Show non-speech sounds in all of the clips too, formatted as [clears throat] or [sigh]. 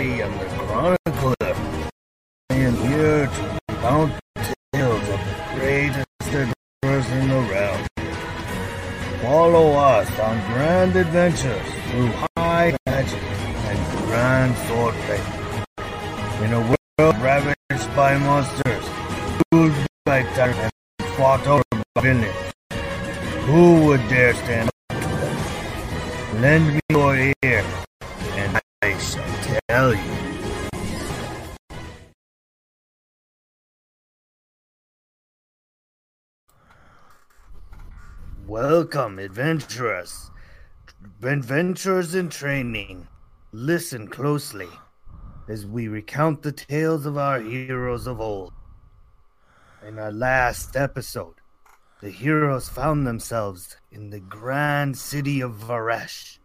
am the chronicler. I am here to recount tales of the greatest adventurers in the realm. Follow us on grand adventures through high magic and grand swordplay. In a world ravaged by monsters, ruled by tyrants, and fought over by villains, who would dare stand up to them? Lend me your ear, I Welcome, adventurers. Adventurers in training. Listen closely as we recount the tales of our heroes of old. In our last episode, the heroes found themselves in the grand city of Varesh.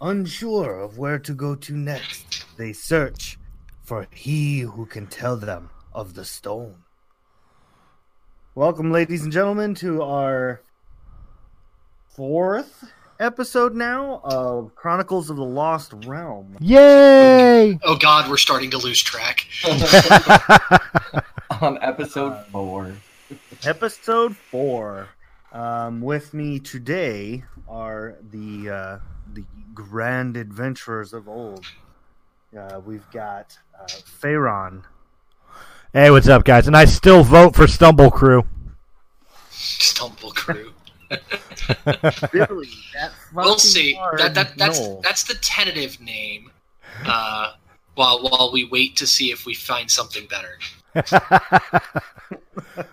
Unsure of where to go to next, they search for he who can tell them of the stone. Welcome, ladies and gentlemen, to our fourth episode now of Chronicles of the Lost Realm. Yay! Oh God, we're starting to lose track. [laughs] on episode four. Episode four. Um, with me today are the uh, the grand adventurers of old. Uh, we've got uh, Ferran. Hey, what's up, guys? And I still vote for Stumble Crew. Stumble crew. [laughs] Billy, that we'll see. That, that that's Knoll. that's the tentative name. Uh, while while we wait to see if we find something better. [laughs]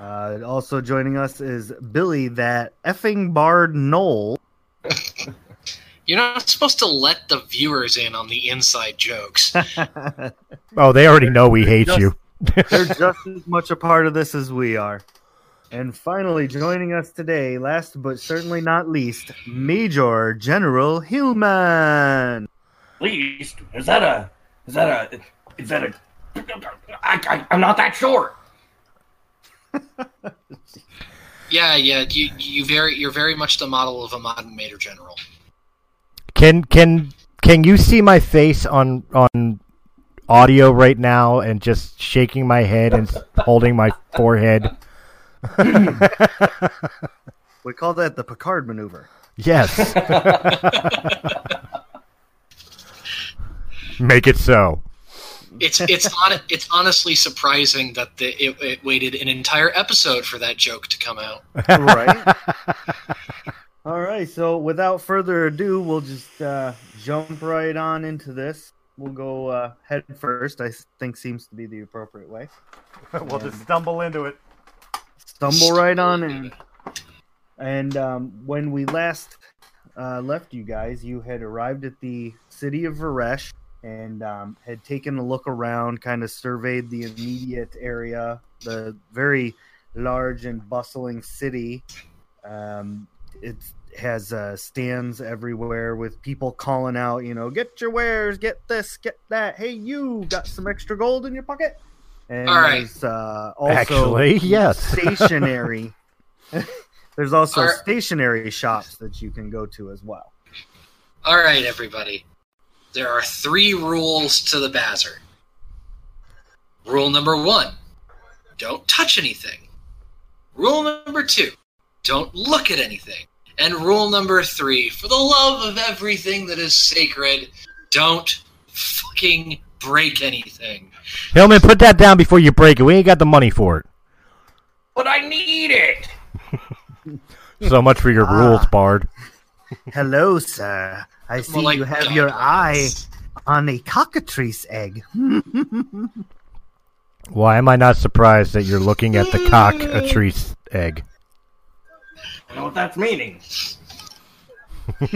Uh, also joining us is Billy, that effing bard Knoll. [laughs] You're not supposed to let the viewers in on the inside jokes. [laughs] oh, they already know we hate Just- you. [laughs] They're just as much a part of this as we are. And finally, joining us today, last but certainly not least, Major General Hillman. Least is that a is that a is that a I, I I'm not that sure. Yeah, yeah. You you very you're very much the model of a modern major general. Can can can you see my face on on audio right now and just shaking my head and holding my forehead? [laughs] We call that the Picard maneuver. Yes. [laughs] Make it so. It's it's [laughs] on, it's honestly surprising that the, it, it waited an entire episode for that joke to come out. Right? [laughs] All right, so without further ado, we'll just uh, jump right on into this. We'll go uh, head first, I think seems to be the appropriate way. [laughs] we'll just stumble into it. Stumble right on in. And um, when we last uh, left you guys, you had arrived at the city of Varesh and um, had taken a look around, kind of surveyed the immediate area, the very large and bustling city. Um, it has uh, stands everywhere with people calling out, you know, get your wares, get this, get that. Hey, you got some extra gold in your pocket? And All right. there's uh, also Actually, yes. [laughs] stationary. [laughs] There's also All right. stationary shops that you can go to as well. All right, everybody. There are three rules to the Bazar. Rule number one don't touch anything. Rule number two don't look at anything. And rule number three for the love of everything that is sacred, don't fucking break anything. Hillman, put that down before you break it. We ain't got the money for it. But I need it. [laughs] So much for your Ah. rules, Bard. Hello, sir. I see like you have your eye on a cockatrice egg. [laughs] Why am I not surprised that you're looking at the cock a tree's egg? I know what that's meaning. [laughs] [coughs]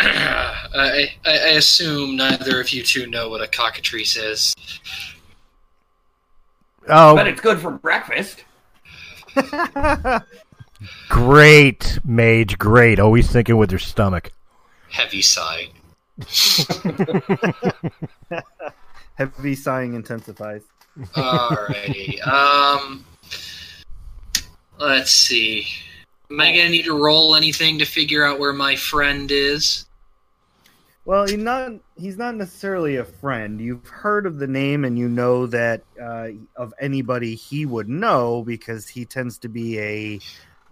I, I, I assume neither of you two know what a cockatrice is. Oh, But it's good for breakfast. [laughs] great, Mage, great. Always thinking with your stomach. Heavy sigh. [laughs] Heavy sighing intensifies. Alrighty. um, let's see. Am I gonna need to roll anything to figure out where my friend is? Well, he's not. He's not necessarily a friend. You've heard of the name, and you know that uh, of anybody he would know because he tends to be a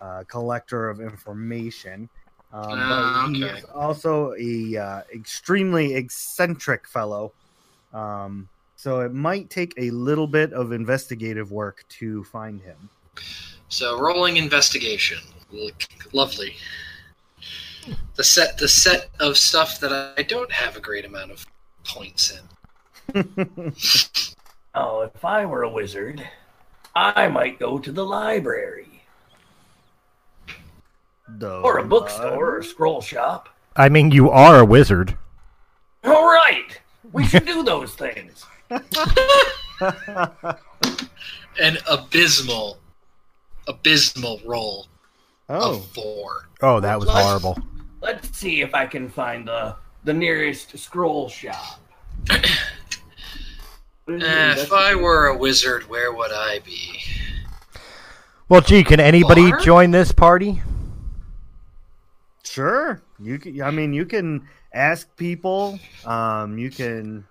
uh, collector of information. Um, Ah, but he okay. is also a uh, extremely eccentric fellow. Um, so it might take a little bit of investigative work to find him. So rolling investigation. Lovely. The set the set of stuff that I don't have a great amount of points in. [laughs] Oh, if I were a wizard, I might go to the library The or a bookstore or a scroll shop. I mean, you are a wizard. All right, we should do those things. [laughs] An abysmal, abysmal roll oh, of four. Oh, that was horrible. Let's see if I can find the the nearest scroll shop. [clears throat] Eh, if I were a wizard, where would I be? Well, gee, can anybody Bar? join this party? Sure. You can, I mean, you can ask people. Um, you can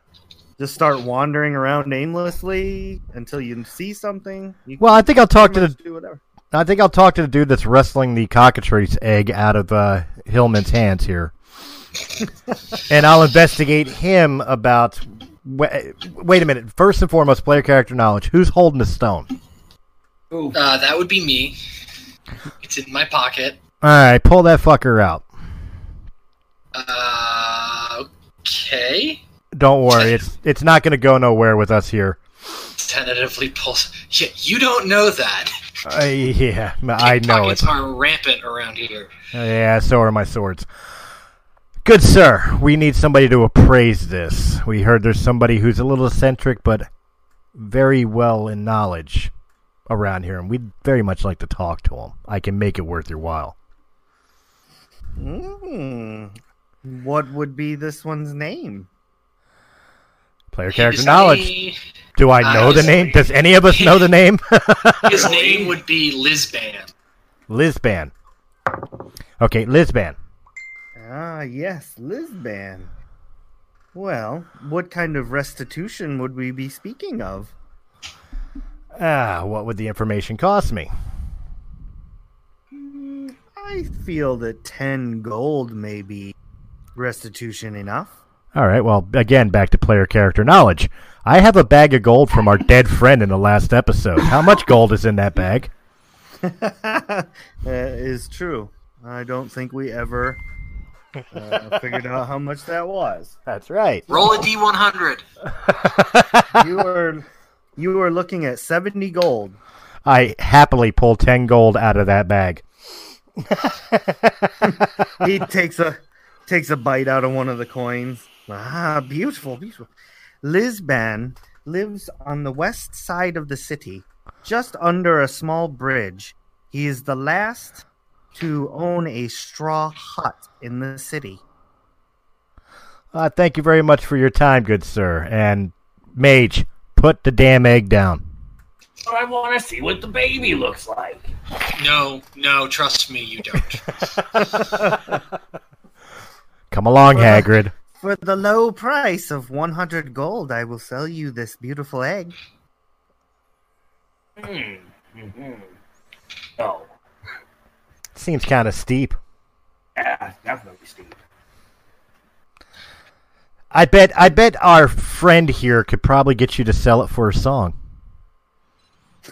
just start wandering around aimlessly until you see something. You Well, I think I'll talk to the much do whatever. I think I'll talk to the dude that's wrestling the cockatrice egg out of uh, Hillman's hands here, [laughs] and I'll investigate him about. Wait, wait a minute. First and foremost, player character knowledge. Who's holding the stone? Uh, that would be me. It's in my pocket. All right, pull that fucker out. Uh, okay. Don't worry, it's it's not going to go nowhere with us here. Tentatively pulls. Yeah, you don't know that. Uh, yeah, [laughs] I know it. Are rampant around here. Yeah, so are my swords. Good sir, we need somebody to appraise this. We heard there's somebody who's a little eccentric, but very well in knowledge around here, and we'd very much like to talk to him. I can make it worth your while. Mm. What would be this one's name? Player character His knowledge. name- Do I Uh, know the name? Does any of us know the name? [laughs] His [laughs] name would be Lizban. Lizban. Okay, Lizban. Ah, yes, Lisban. Well, what kind of restitution would we be speaking of? Ah, what would the information cost me? I feel that 10 gold may be restitution enough. All right, well, again, back to player character knowledge. I have a bag of gold from our [laughs] dead friend in the last episode. How much gold is in that bag? [laughs] that is true. I don't think we ever uh, figured out how much that was. That's right. Roll a d100. [laughs] You were you were looking at 70 gold. I happily pull 10 gold out of that bag. [laughs] He takes a takes a bite out of one of the coins. Ah, beautiful, beautiful. Lisban lives on the west side of the city, just under a small bridge. He is the last to own a straw hut in the city. Uh, thank you very much for your time, good sir. And, Mage, put the damn egg down. But I want to see what the baby looks like. No, no, trust me, you don't. [laughs] Come along, Hagrid. For the low price of 100 gold, I will sell you this beautiful egg. Hmm. hmm Oh, Seems kind of steep. yeah, definitely Steve. I bet I bet our friend here could probably get you to sell it for a song.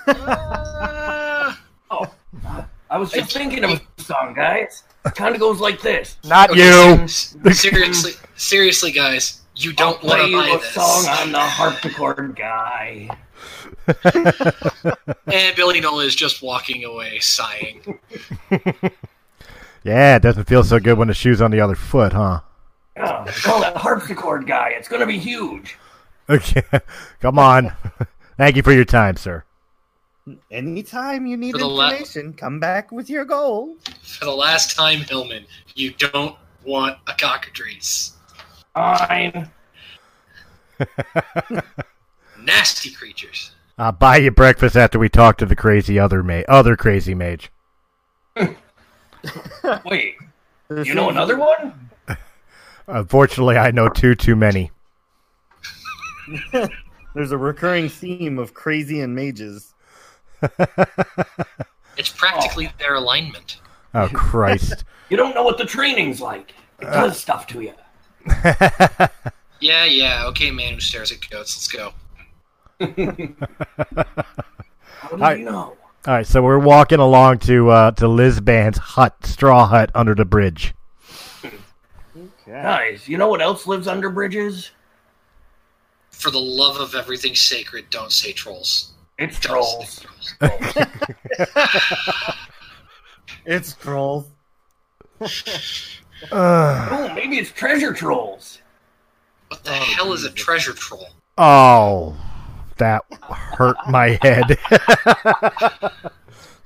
Uh, [laughs] Oh, I was just thinking of a song, guys. It kind of goes like this. Not okay, you. [laughs] Seriously, seriously, guys, you don't want play to buy you a this. song on the harpsichord guy. And [laughs] Billy Nolan is just walking away, sighing. Yeah, it doesn't feel so good when the shoe's on the other foot, huh? Oh, call it harpsichord guy. It's gonna be huge. Okay, come on. Thank you for your time, sir. Anytime you need For the la- information, come back with your gold. For the last time, Hillman, you don't want a cockatrice. Fine. Nasty creatures. I'll buy you breakfast after we talk to the crazy other ma- other crazy mage. [laughs] Wait, you know another one? [laughs] Unfortunately, I know too too many. [laughs] There's a recurring theme of crazy and mages. It's practically their alignment. Oh Christ! [laughs] You don't know what the training's like. It does stuff to you. [laughs] Yeah, yeah. Okay, man who stares at goats. Let's go. [laughs] How do I- you know? All right, so we're walking along to uh, to Lizban's hut, straw hut under the bridge. Okay. Guys, you know what else lives under bridges? For the love of everything sacred, don't say trolls. It's trolls. [laughs] It's trolls. Ugh. [laughs] Oh, maybe it's treasure trolls. What the hell is a treasure troll? oh, that hurt my head. [laughs]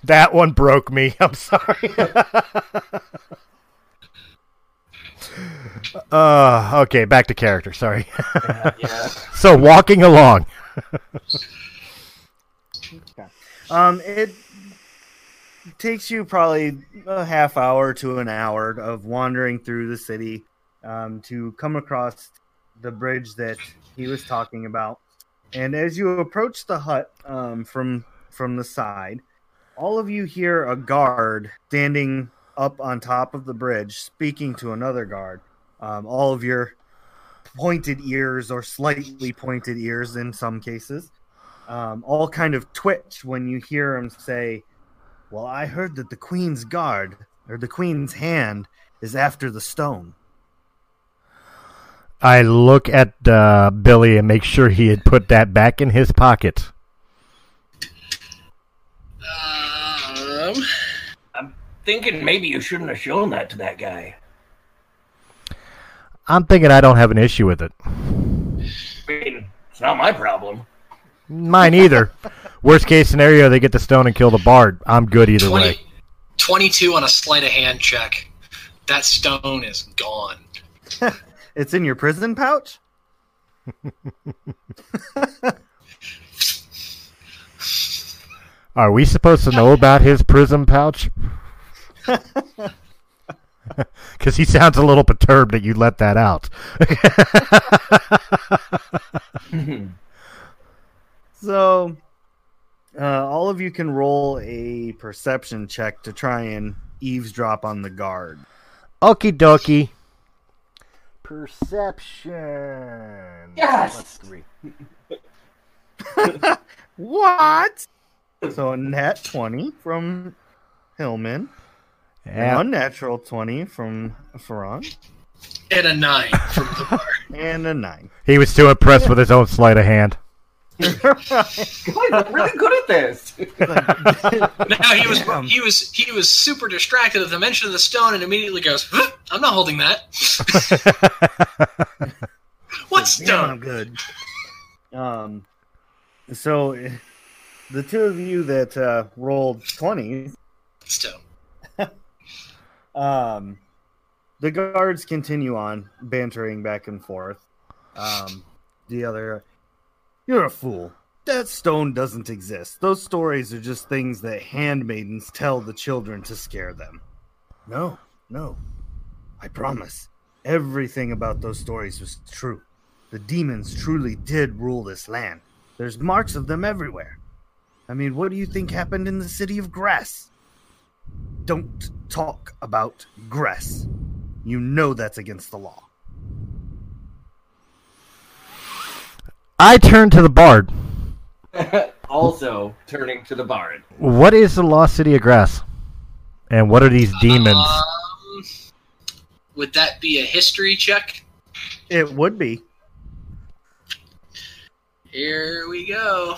that one broke me. I'm sorry. uh, okay, back to character. Sorry. yeah. so walking along. Um, it takes you probably a half hour to an hour of wandering through the city um, to come across the bridge that he was talking about. And as you approach the hut um, from from the side, all of you hear a guard standing up on top of the bridge, speaking to another guard. Um, all of your pointed ears or slightly pointed ears in some cases um, all kind of twitch when you hear him say, Well, I heard that the Queen's guard, or the Queen's hand, is after the stone. I look at uh, Billy and make sure he had put that back in his pocket. Um, I'm Thinking maybe you shouldn't have shown that to that guy. I'm thinking I don't have an issue with it. I mean, it's not my problem. Mine either. [laughs] Worst case scenario, they get the stone and kill the bard. I'm good either 20, way. 22 on a sleight of hand check. That stone is gone. [laughs] It's in your prison pouch? [laughs] Are we supposed to know about his prism pouch? Because he sounds a little perturbed that you let that out. So, uh, all of you can roll a perception check to try and eavesdrop on the guard. Okie dokie. Perception. Yes! three. [laughs] What? So, a nat 20 from Hillman, an Yeah. unnatural 20 from Ferran, And a 9 from [laughs] the bar. and a 9. He was too impressed with his own sleight of hand. Guys, I'm really good at this. now he was Damn. he was he was super distracted at the mention of the stone and immediately goes, "Huh, "I'm not holding that." [laughs] what Damn, I'm stone? good. Um, so the two of you that uh, rolled twenty Stone. [laughs] um, the guards continue on bantering back and forth. Um, the other, you're a fool. That stone doesn't exist. Those stories are just things that handmaidens tell the children to scare them. No, no. I promise. Everything about those stories was true. The demons truly did rule this land. There's marks of them everywhere. I mean, what do you think happened in the city of Grass? Don't talk about Grass. You know that's against the law. I turn to the bard. [laughs] also, turning to the bard. What is the lost city of grass? And what are these demons? Um, would that be a history check? It would be. Here we go.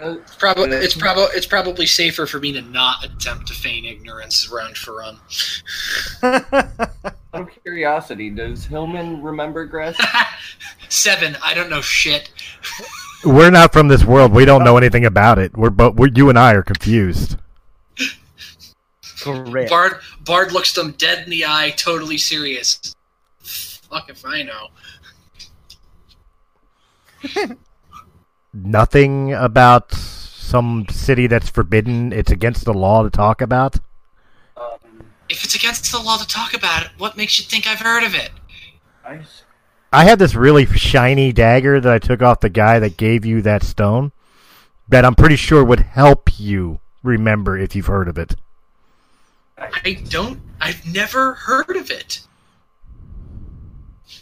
It's probably it's probably it's probably safer for me to not attempt to feign ignorance around Ferran. Out of curiosity, does Hillman remember Grass? [laughs] Seven. I don't know shit. We're not from this world. We don't know oh. anything about it. We're but we're, you and I are confused. Correct. Bard Bard looks them dead in the eye, totally serious. Fuck if I know. [laughs] Nothing about some city that's forbidden. It's against the law to talk about. If it's against the law to talk about it, what makes you think I've heard of it? Nice. I have this really shiny dagger that I took off the guy that gave you that stone that I'm pretty sure would help you remember if you've heard of it. I don't. I've never heard of it.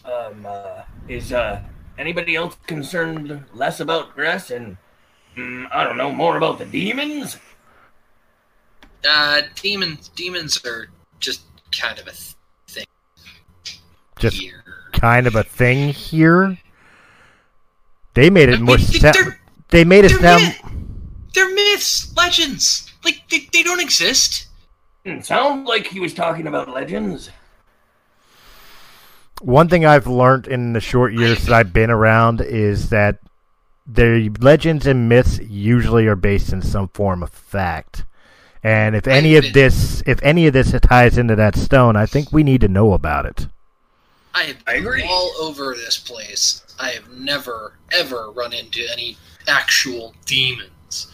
Um, uh, is uh anybody else concerned less about Gress and mm, I don't know more about the demons? Uh, demons. Demons are just kind of a th- thing Just here. kind of a thing here. They made I it more. mean, sa- they're- they made it they're sound. myth- They're myths, legends. Like they, they don't exist. Hmm, sound like he was talking about legends. One thing I've learned in the short years that I've been around is that the legends and myths usually are based in some form of fact. And if any of this, if any of this ties into that stone, I think we need to know about it. I have I agree. all over this place. I have never ever run into any actual demons.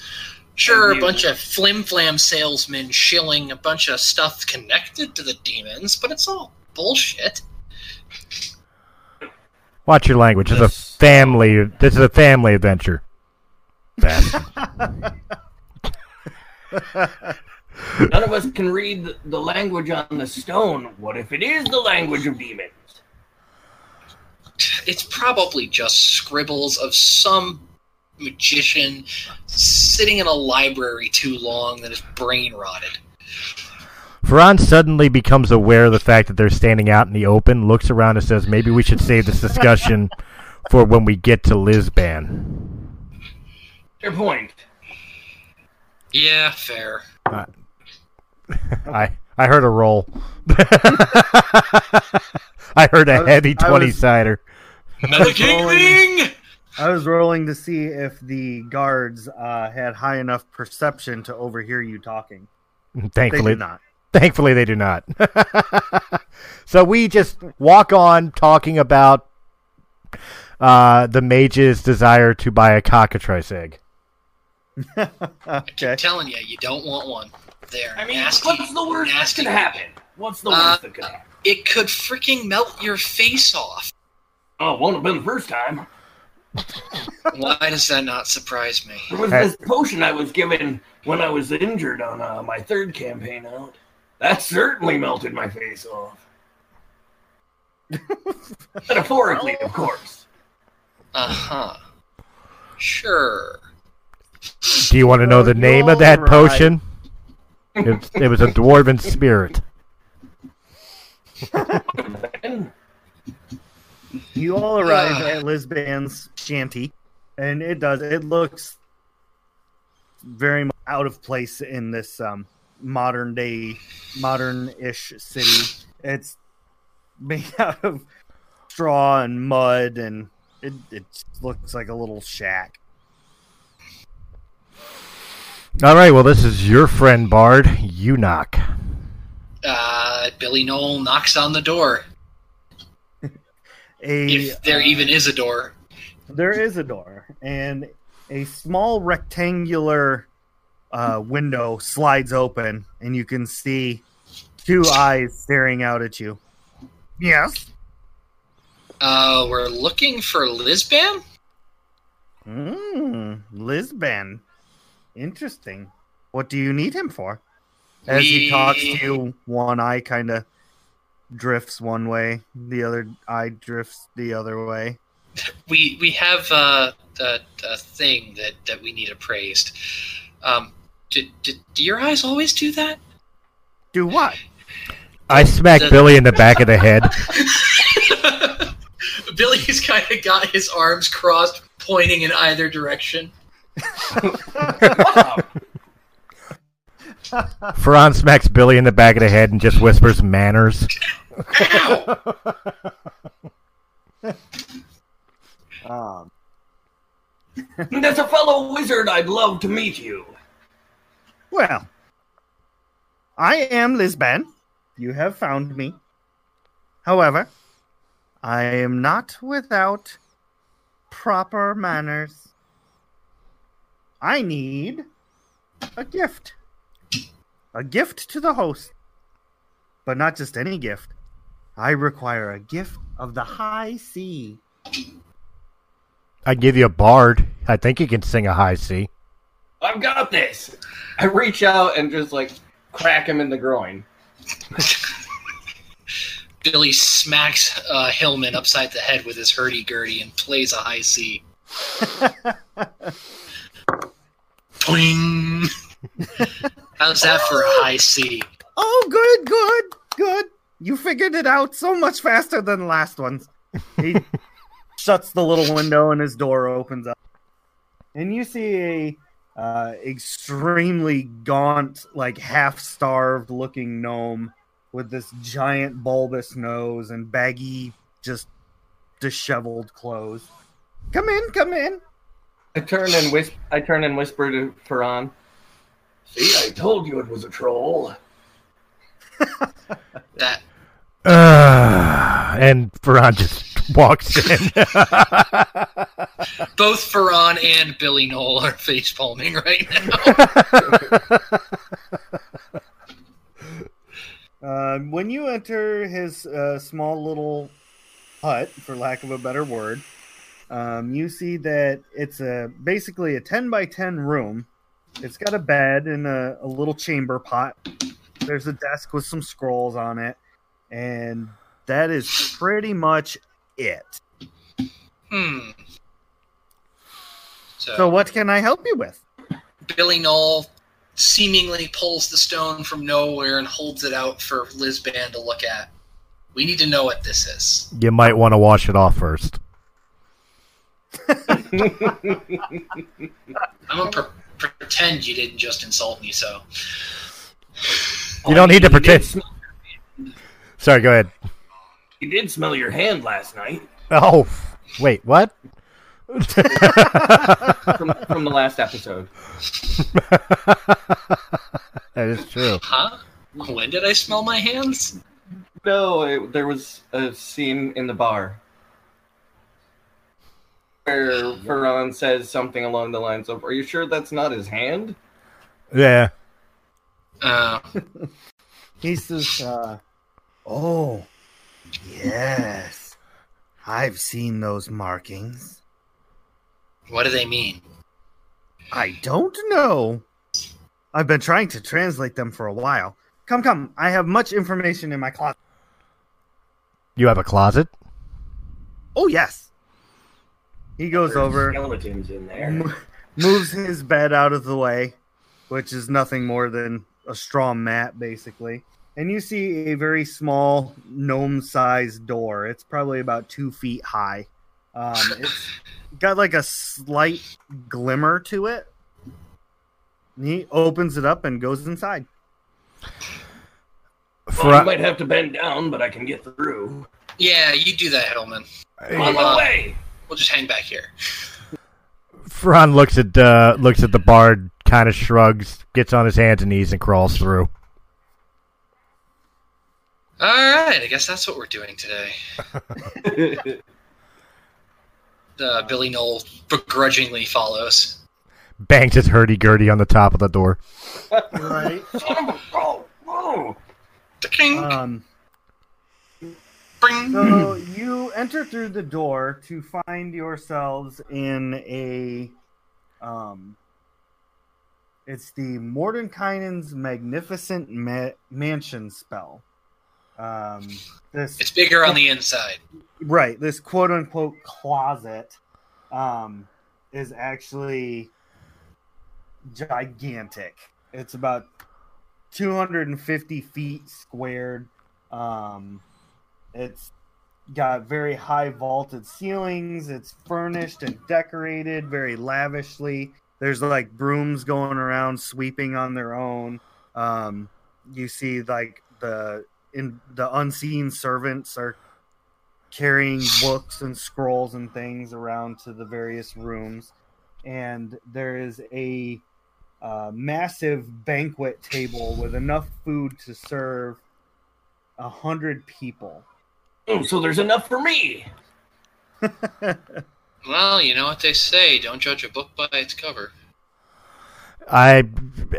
Sure, a bunch of flim flam salesmen shilling a bunch of stuff connected to the demons, but it's all bullshit. Watch your language. It's a This- family. This is a family adventure. Bastard. [laughs] None of us can read the, the language on the stone. What if it is the language of demons? It's probably just scribbles of some magician sitting in a library too long that his brain rotted. Ferran suddenly becomes aware of the fact that they're standing out in the open, looks around and says, maybe we should save this discussion for when we get to Lisbon. Your point. Yeah, fair. [laughs] I I heard a roll. [laughs] I heard a I was- heavy I 20 was- sider. Metagaming! I was rolling to see if the guards uh, had high enough perception to overhear you talking. They Thankfully, did not. Thankfully they do not. [laughs] so we just walk on talking about uh, the mage's desire to buy a cockatrice egg. [laughs] okay. telling you, you don't want one. They're I mean, nasty. what's the worst that nasty could happen? What's the worst Uh, that could happen? It could freaking melt your face off. Oh, it won't have been the first time. Why does that not surprise me? There was Hey. this potion I was given when I was injured on uh, my third campaign out. That certainly melted my face off. [laughs] Metaphorically, of course. Uh huh. Sure. Do you want to know the name of that Alright. potion? It, it was a dwarven spirit. [laughs] You all arrive at Lisban's shanty, and it does. It looks very much out of place in this um, modern day, modern-ish city. It's made [laughs] out of straw and mud, and it, it looks like a little shack. All right, well, this is your friend Bard. You knock. Uh, Billy Noel knocks on the door. [laughs] A If there uh, even is a door. There is a door, and a small rectangular uh, window slides open, and you can see two eyes staring out at you. Yes. Uh, we're looking for Lisban? Mm, Lisbon. Interesting. What do you need him for? As he talks to you, one eye kind of drifts one way, the other eye drifts the other way. We we have uh, a, a thing that, that we need appraised. Um, do, do, do your eyes always do that? Do what? I smack The- Billy in the back of the head. [laughs] Billy's kind of got his arms crossed, pointing in either direction. [laughs] wow. Ferran smacks Billy in the back of the head and just whispers manners. Ow! [laughs] Um, There's a fellow wizard I'd love to meet you. Well, I am Lisbon. You have found me. However, I am not without proper manners. I need a gift. A gift to the host. but not just any gift. I require a gift of the high sea. I give you a bard. I think you can sing a high C. I've got this. I reach out and just like crack him in the groin. Billy smacks uh, Hillman upside the head with his hurdy-gurdy and plays a high C. [laughs] Twing! How's that for a high C? Oh, good, good, good. You figured it out so much faster than the last ones. He [laughs] shuts the little window and his door opens up. And you see a uh, extremely gaunt, like half starved looking gnome with this giant bulbous nose and baggy, just disheveled clothes. Come in, come in. I turn and whisper. I turn and whisper to Ferran. See, I told you it was a troll. [laughs] That Uh, and Ferran just [laughs] walks in. [laughs] both Ferran and Billy Knoll are face palming right now. Uh, [laughs] when you enter his uh, small little hut, for lack of a better word, um, you see that it's a basically a ten by ten room. It's got a bed and a, a little chamber pot. There's a desk with some scrolls on it, and that is pretty much it. Hmm. So, So, what can I help you with? Billy Knoll seemingly pulls the stone from nowhere and holds it out for Lizban to look at. We need to know what this is. you might want to wash it off first. [laughs] I'm gonna pre- pretend you didn't just insult me. So You don't need to pretend. Sorry, go ahead. You did smell your hand last night Oh, wait, what? from, from the last episode. [laughs] that is true. huh? When did I smell my hands? No, it, there was a scene in the bar where Ferran says something along the lines of, "Are you sure that's not his hand?" Yeah. Uh, [laughs] He says, uh, "Oh, yes, I've seen those markings." what do they mean? I don't know. I've been trying to translate them for a while. Come, come. I have much information in my closet. You have a closet? Oh, yes. He goes over, skeletons in there. mo- moves his bed out of the way, which is nothing more than a straw mat, basically. And you see a very small gnome sized door. It's probably about two feet high. Um, it's [laughs] got like a slight glimmer to it. And he opens it up and goes inside. Well, you might have to bend down, but I can get through. Yeah, you do that, Hillman. On my Uh, way. We'll just hang back here. Ferran looks at uh, looks at the bard, kind of shrugs, gets on his hands and knees, and crawls through. All right, I guess that's what we're doing today. [laughs] Uh, Billy Knoll begrudgingly follows. Bangs his hurdy gurdy on the top of the door. Right. [laughs] Son of a- oh, oh. Ding, Um, bring. so you enter through the door to find yourselves in a um it's the Mordenkainen's magnificent ma- mansion spell. Um this It's bigger on the inside. right, this quote unquote closet um is actually gigantic. It's about 250 feet squared. Um, it's got very high vaulted ceilings. It's furnished and decorated very lavishly. There's like brooms going around sweeping on their own. Um, you see like the in the unseen servants are carrying books and scrolls and things around to the various rooms and there is a uh, massive banquet table with enough food to serve a hundred people. Oh, so there's enough for me. [laughs] Well, you know what they say: don't judge a book by its cover. I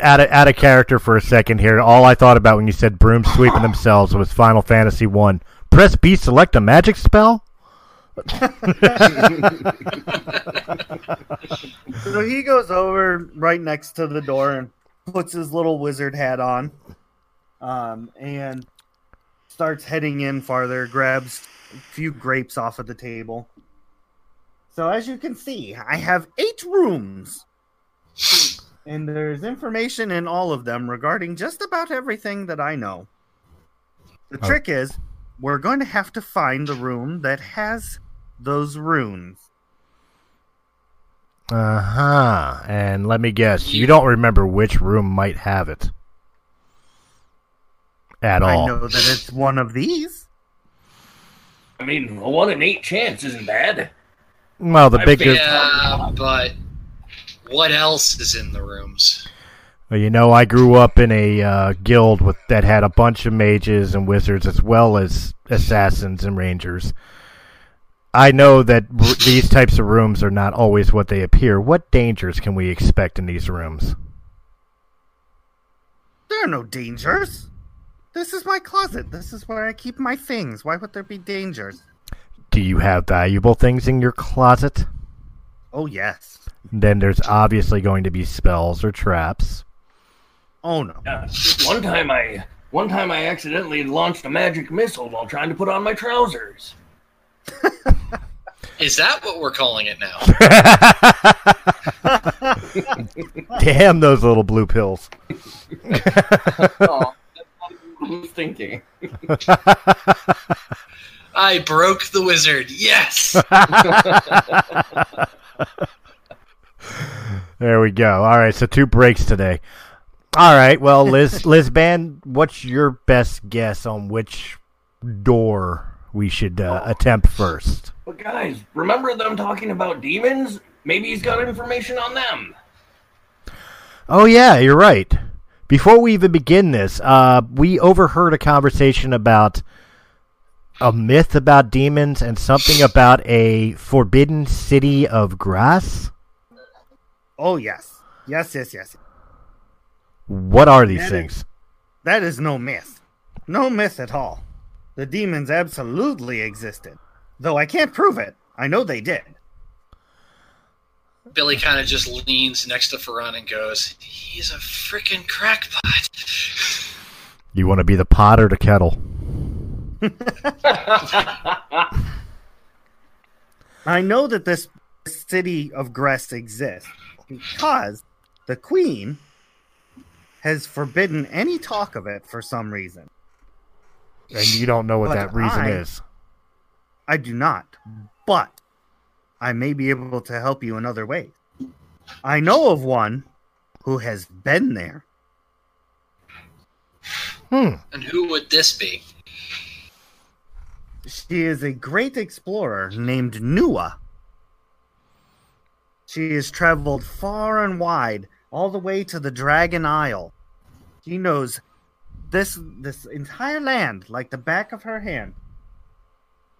out of out of character for a second here. All I thought about when you said brooms sweeping themselves was Final Fantasy One. Press B, select a magic spell. [laughs] So he goes over right next to the door and puts his little wizard hat on, um, and starts heading in farther. Grabs a few grapes off of the table. So as you can see, I have eight rooms, and there's information in all of them regarding just about everything that I know. The Oh. trick is, we're going to have to find the room that has those runes. Uh huh. And let me guess, you don't remember which room might have it at all. I know that it's one of these. I mean, a one in eight chance isn't bad. Well, the I bigger, Yeah, but what else is in the rooms? Well, you know, I grew up in a uh, guild with that had a bunch of mages and wizards, as well as assassins and rangers. I know that r- these types of rooms are not always what they appear. What dangers can we expect in these rooms? There are no dangers. This is my closet. This is where I keep my things. Why would there be dangers? Do you have valuable things in your closet? Oh, yes. Then there's obviously going to be spells or traps. Oh, no. Yeah. One time I one time I accidentally launched a magic missile while trying to put on my trousers. [laughs] Is that what we're calling it now? [laughs] Damn those little blue pills. oh, that's I was thinking. [laughs] I broke the wizard. Yes. There we go. All right, so two breaks today. All right, well, Liz, [laughs] Liz Band, what's your best guess on which door we should uh, attempt first? But guys, remember them talking about demons? Maybe he's got information on them. Oh yeah, you're right. Before we even begin this, uh, we overheard a conversation about a myth about demons and something about a forbidden city of grass. Oh, yes. Yes, yes, yes. What are these That is- things? That is no myth. No myth at all. The demons absolutely existed. Though I can't prove it. I know they did. Billy kind of just leans next to Ferran and goes, "He's a freaking crackpot." You want to be the pot or the kettle? [laughs] I know that this city of Grest exists because the queen has forbidden any talk of it for some reason. And you don't know what But that reason I- is. I do not, but I may be able to help you in other ways. I know of one who has been there. Hmm. And who would this be? She is a great explorer named Nua. She has traveled far and wide, all the way to the Dragon Isle. She knows this this entire land like the back of her hand.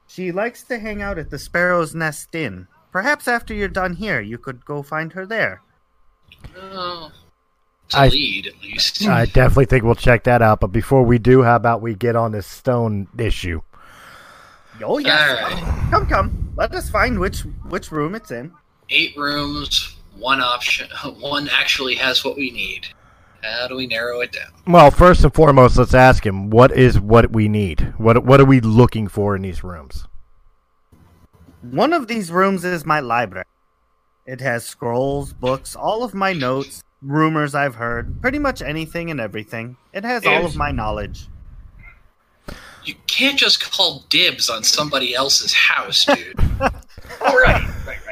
She likes to hang out at the Sparrow's Nest Inn. Perhaps after you're done here, you could go find her there. Oh, to I- lead at least. [laughs] I definitely think we'll check that out. But before we do, how about we get on this stone issue? Oh yes, All right. come come. Let us find which which room it's in. Eight rooms. One option. [laughs] One actually has what we need. How do we narrow it down? Well, first and foremost, let's ask him what is what we need. What what are we looking for in these rooms? One of these rooms is my library. It has scrolls, books, all of my notes, rumors I've heard, pretty much anything and everything. It has all of my knowledge. You can't just call dibs on somebody else's house, dude. All [laughs] right, right, right.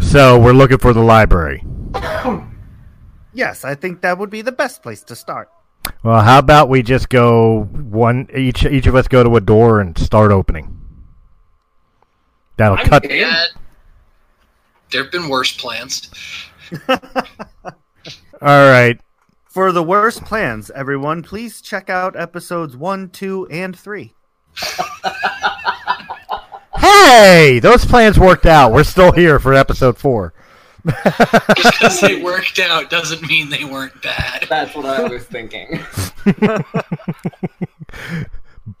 So we're looking for the library. [coughs] Yes, I think that would be the best place to start. Well, how about we just go one each each of us go to a door and start opening. That'll I'm cut. game. yeah, there have been worse plans. [laughs] All right. For the worst plans, everyone, please check out episodes 1, 2, and 3. [laughs] Hey, those plans worked out. We're still here for episode four. Just because they worked out doesn't mean they weren't bad. That's what I was thinking. [laughs]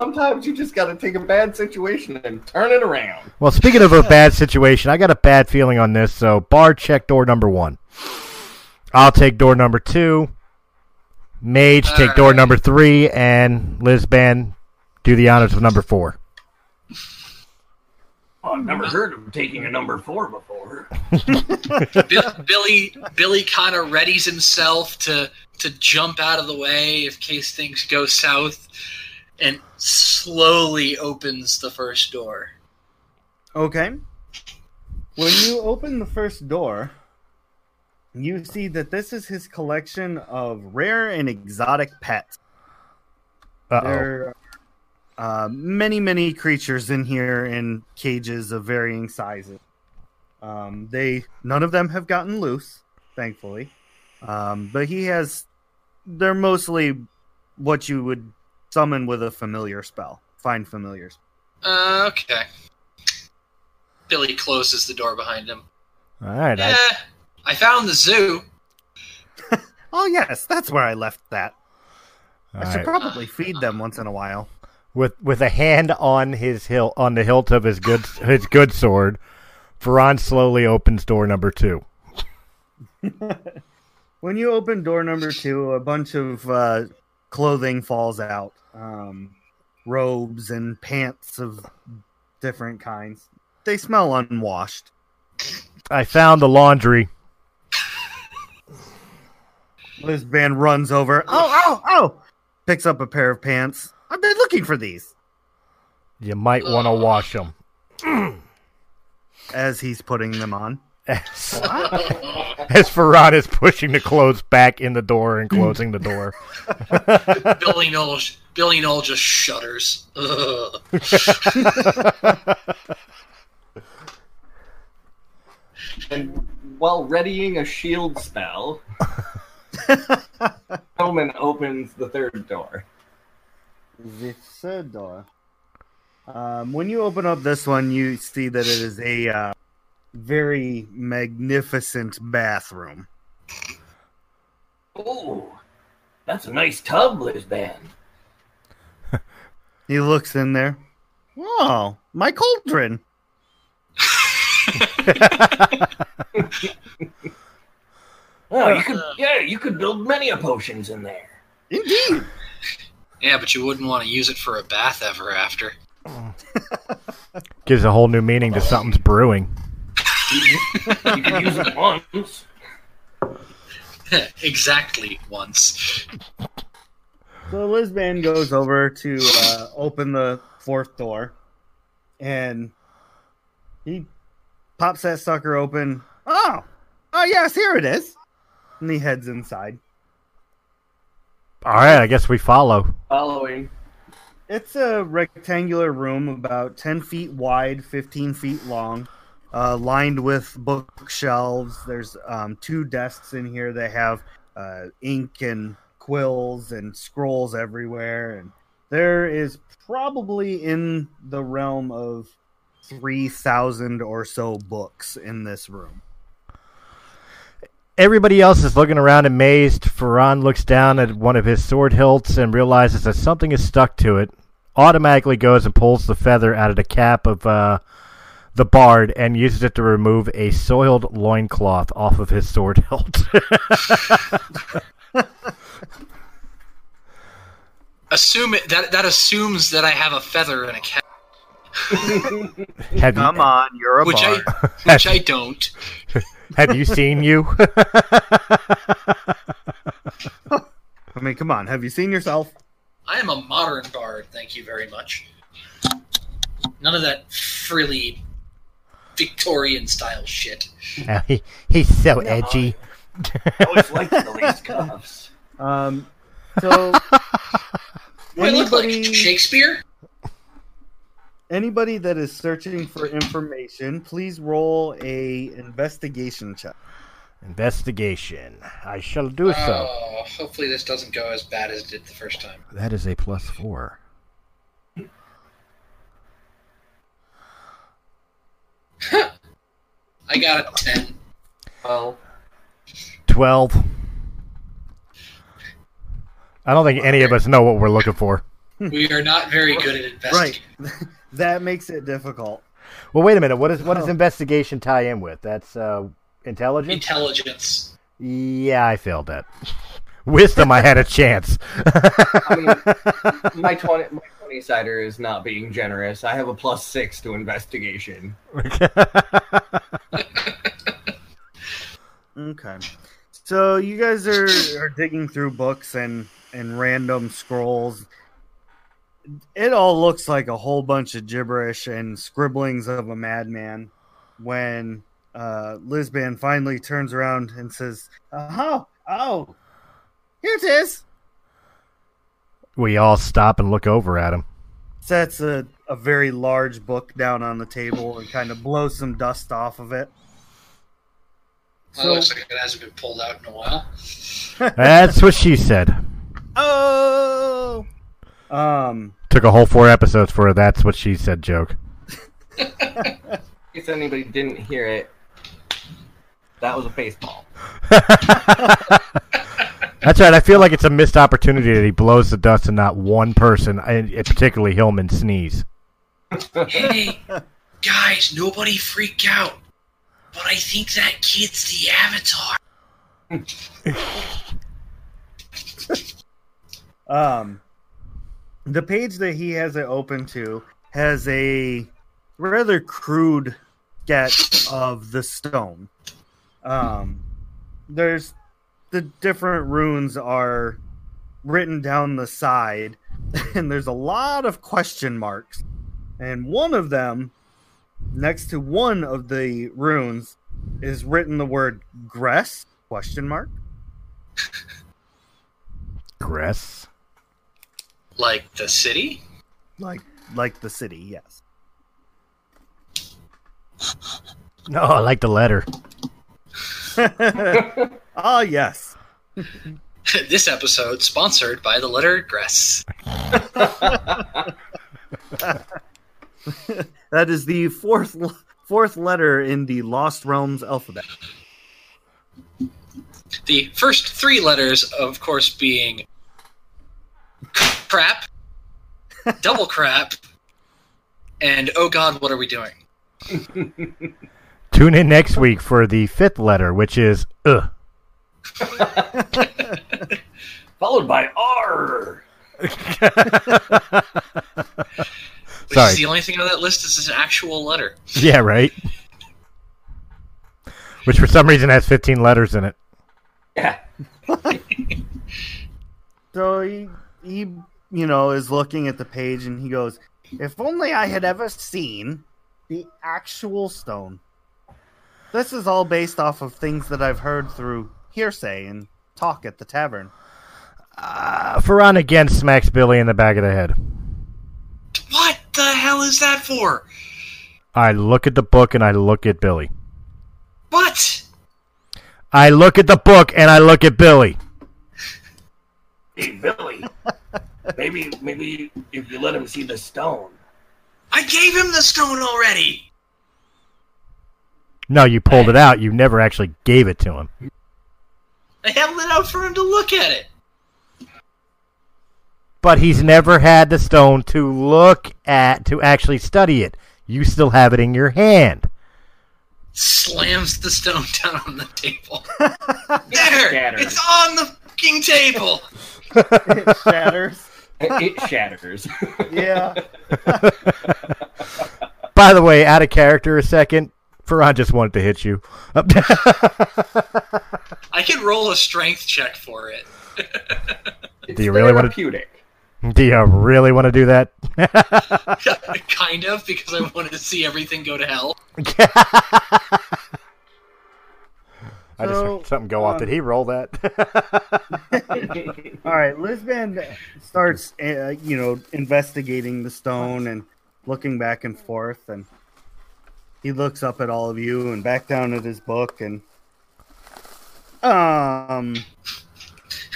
Sometimes you just gotta take a bad situation and turn it around. Well, speaking of a [laughs] bad situation, I got a bad feeling on this. So, Bar, check door number one. I'll take door number two. Mage, take door number three, and Lisban, do the honors of number four. I've never heard of taking a number four before. [laughs] Billy Billy kind of readies himself to to jump out of the way in case things go south, and slowly opens the first door. Okay. When you open the first door, you see that this is his collection of rare and exotic pets. Uh oh. There are uh, many, many creatures in here in cages of varying sizes. Um, they none of them have gotten loose, thankfully. Um, but he has. They're mostly what you would summon with a familiar spell. Find familiars. Uh, okay. Billy closes the door behind him. All right. Yeah, I, I found the zoo. [laughs] Oh yes, that's where I left that. all I should right. probably feed them once in a while. With with a hand on his hilt on the hilt of his good his good sword, Ferran slowly opens door number two. [laughs] When you open door number two, a bunch of uh, clothing falls out, um, robes and pants of different kinds. They smell unwashed. I found the laundry. This band runs over. Oh, oh, oh! Picks up a pair of pants. I've been looking for these. You might want to wash them. As he's putting them on. As, [laughs] [laughs] as Ferran is pushing the clothes back in the door and closing the door. [laughs] Billy Noel, Billy Noel just shudders. And while readying a shield spell, Hillman opens the third door. The third door. Um, when you open up this one, you see that it is a uh, very magnificent bathroom. Oh, that's a nice tub, Lisban. He looks in there. Oh, my cauldron. [laughs] Oh, you could, yeah, you could build many a potions in there. Indeed. Yeah, but you wouldn't want to use it for a bath ever after. [laughs] Gives a whole new meaning to something's brewing. You could use it once. [laughs] exactly once. So Lisban goes over to uh, open the fourth door, and he pops that sucker open. Oh, oh yes, here it is. And he heads inside. All right, I guess we follow. Following. It's a rectangular room about 10 feet wide, 15 feet long, uh, lined with bookshelves. There's um, two desks in here that have uh, ink and quills and scrolls everywhere. And there is probably in the realm of 3,000 or so books in this room. Everybody else is looking around amazed. Ferran looks down at one of his sword hilts and realizes that something is stuck to it. Automatically goes and pulls the feather out of the cap of uh, the bard and uses it to remove a soiled loincloth off of his sword hilt. [laughs] Assume it, that that assumes that I have a feather in a cap, Come on, you're a which bard. I which I don't. [laughs] have you seen you? [laughs] I mean, come on. Have you seen yourself? I am a modern bard, thank you very much. None of that frilly Victorian style shit. Uh, he, he's so edgy. [laughs] I always liked the lace cuffs. Um, so [laughs] Do I look like Shakespeare? Anybody that is searching for information, please roll a investigation check. Investigation. I shall do so. Oh, hopefully this doesn't go as bad as it did the first time. That is a plus four. [laughs] I got a ten. Well, 12. I don't think any of us know what we're looking for. We are not very good at Right. [laughs] investigating. that makes it difficult. Well, wait a minute. What is what does Oh. investigation tie in with? That's uh, intelligence. Intelligence. yeah, I failed that. [laughs] Wisdom, I had a chance. I mean, [laughs] my twenty my twenty sider is not being generous. I have a plus six to investigation. [laughs] Okay. So you guys are, are digging through books and, and random scrolls. It all looks like a whole bunch of gibberish and scribblings of a madman when uh, Lisban finally turns around and says, Oh, oh, here it is. we all stop and look over at him. Sets a, a very large book down on the table and kind of blows some dust off of it. That looks like it hasn't been pulled out in a while. That's what she said. [laughs] Oh! Um, Took a whole four episodes for a "That's what she said" joke. In case anybody didn't hear it, that was a baseball. [laughs] That's right. I feel like it's a missed opportunity that he blows the dust and not one person, and particularly Hillman, sneeze. Hey, guys, nobody freak out. But I think that kid's the Avatar. [laughs] Um, the page that he has it open to has a rather crude sketch of the stone. Um, there's the different runes are written down the side, [laughs] and there's a lot of question marks. And one of them, next to one of the runes, is written the word "gress?" question mark. Gress. Like the city? like like the city yes [laughs] No, I like the letter. [laughs] ah yes [laughs] this episode sponsored by the letter Gress. that is the fourth fourth letter in the lost realms alphabet The first three letters, of course, being crap, double crap, and oh god, what are we doing? [laughs] Tune in next week for the fifth letter, which is uh. [laughs] Followed by R. [laughs] Which Sorry. is the only thing on that list is an actual letter. Yeah, right. Which for some reason has 15 letters in it. Yeah. so he he you know is looking at the page and he goes if only i had ever seen the actual stone this is all based off of things that i've heard through hearsay and talk at the tavern Uh, Ferran again smacks Billy in the back of the head. What the hell is that for? I look at the book and I look at Billy. What? I look at the book and I look at Billy. Hey, Billy. [laughs] maybe, maybe if you let him see the stone. I gave him the stone already. No, you pulled it out. You never actually gave it to him. I held it out for him to look at it. But he's never had the stone to look at, to actually study it. You still have it in your hand. Slams the stone down on the table. [laughs] there! Shatters. It's on the fucking table! [laughs] it shatters It shatters. [laughs] yeah [laughs] By the way, out of character a second. Ferran just wanted to hit you. [laughs] I can roll a strength check for it. It's Do you really wanna- Do you really want to do that? kind of, because I wanted to see everything go to hell. I just So, heard something go off. um, Did he roll that? [laughs] All right, Lisbon starts, uh, you know, investigating the stone and looking back and forth, and he looks up at all of you and back down at his book, and um.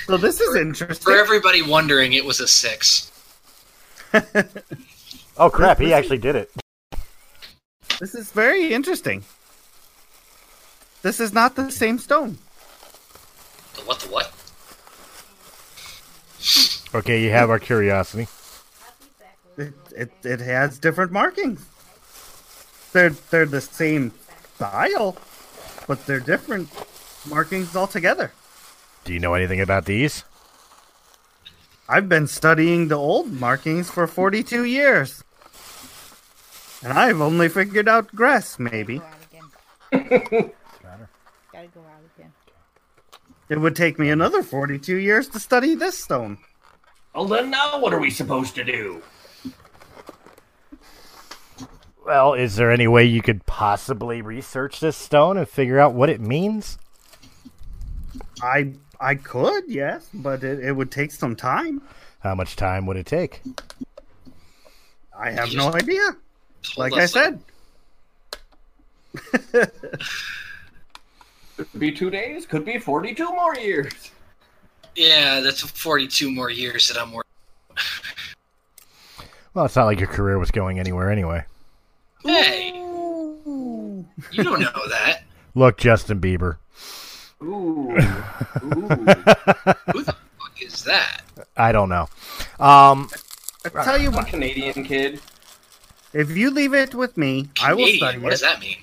So this is For interesting. For everybody wondering, it was a six. oh crap! He actually did it. This is very interesting. This is not the same stone. The what? The what? Okay, you have our curiosity. It, it, it has different markings. They're they're the same style, but they're different markings altogether. Do you know anything about these? I've been studying the old markings for 42 years. And I've only figured out grass, maybe. [laughs] Go out again. Gotta go out again. It would take me another 42 years to study this stone. Well, then now what are we supposed to do? Well, is there any way you could possibly research this stone and figure out what it means? I I could, yes, but it, it would take some time. How much time would it take? I have no idea. Like I said, [laughs] Could be two days. Could be forty-two more years. Yeah, that's 42 more years that I'm working. Well, it's not like your career was going anywhere anyway. Hey, you don't know that. Look, Justin Bieber. Ooh. Ooh. [laughs] Who the fuck is that? I don't know. Um, I tell you A what, Canadian kid. if you leave it with me, I will Canadian, study What does that mean?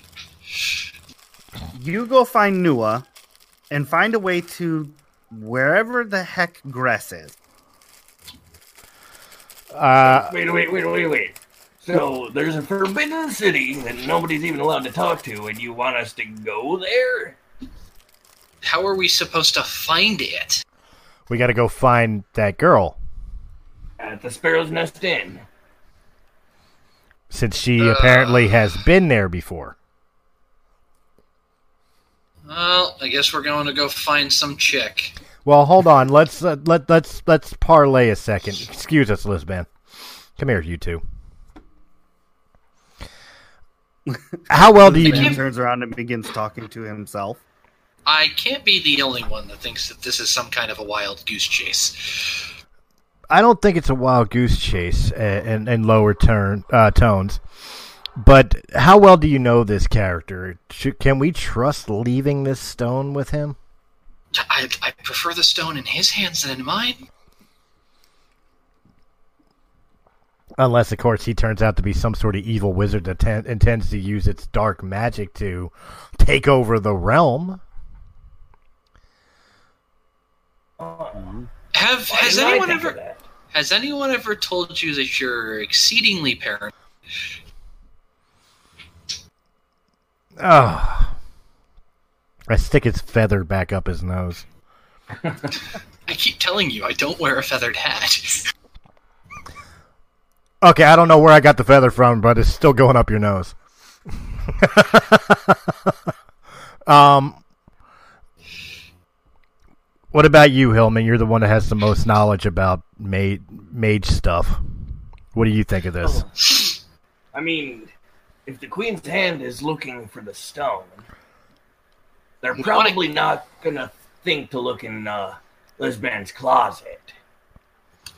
You go find Nua and find a way to wherever the heck Gress is. uh, Wait, wait, wait, wait, wait. So there's a forbidden city that nobody's even allowed to talk to, and you want us to go there? How are we supposed to find it? we got to go find that girl At the Sparrow's Nest Inn. since she Uh. apparently has been there before. Well, I guess we're going to go find some chick. Well, hold on. Let's uh, let let's let's parlay a second. Excuse us, Lisbon. Come here, you two. How well do you? He turns around and begins talking to himself. I can't be the only one that thinks that this is some kind of a wild goose chase. I don't think it's a wild goose chase uh, in, in lower turn uh, tones. But how well do you know this character? Should, can we trust leaving this stone with him? I, I prefer the stone in his hands than in mine. Unless, of course, he turns out to be some sort of evil wizard that ten- intends to use its dark magic to take over the realm. Have why has anyone ever has anyone ever told you that you're exceedingly paranoid? Oh. I stick its feather back up his nose. I keep telling you, I don't wear a feathered hat. Okay, I don't know where I got the feather from, but it's still going up your nose. [laughs] um, what about you, Hillman? You're the one that has the most knowledge about mage, mage stuff. What do you think of this? I mean, if the Queen's hand is looking for the stone, they're probably not gonna think to look in uh, Lisbon's closet.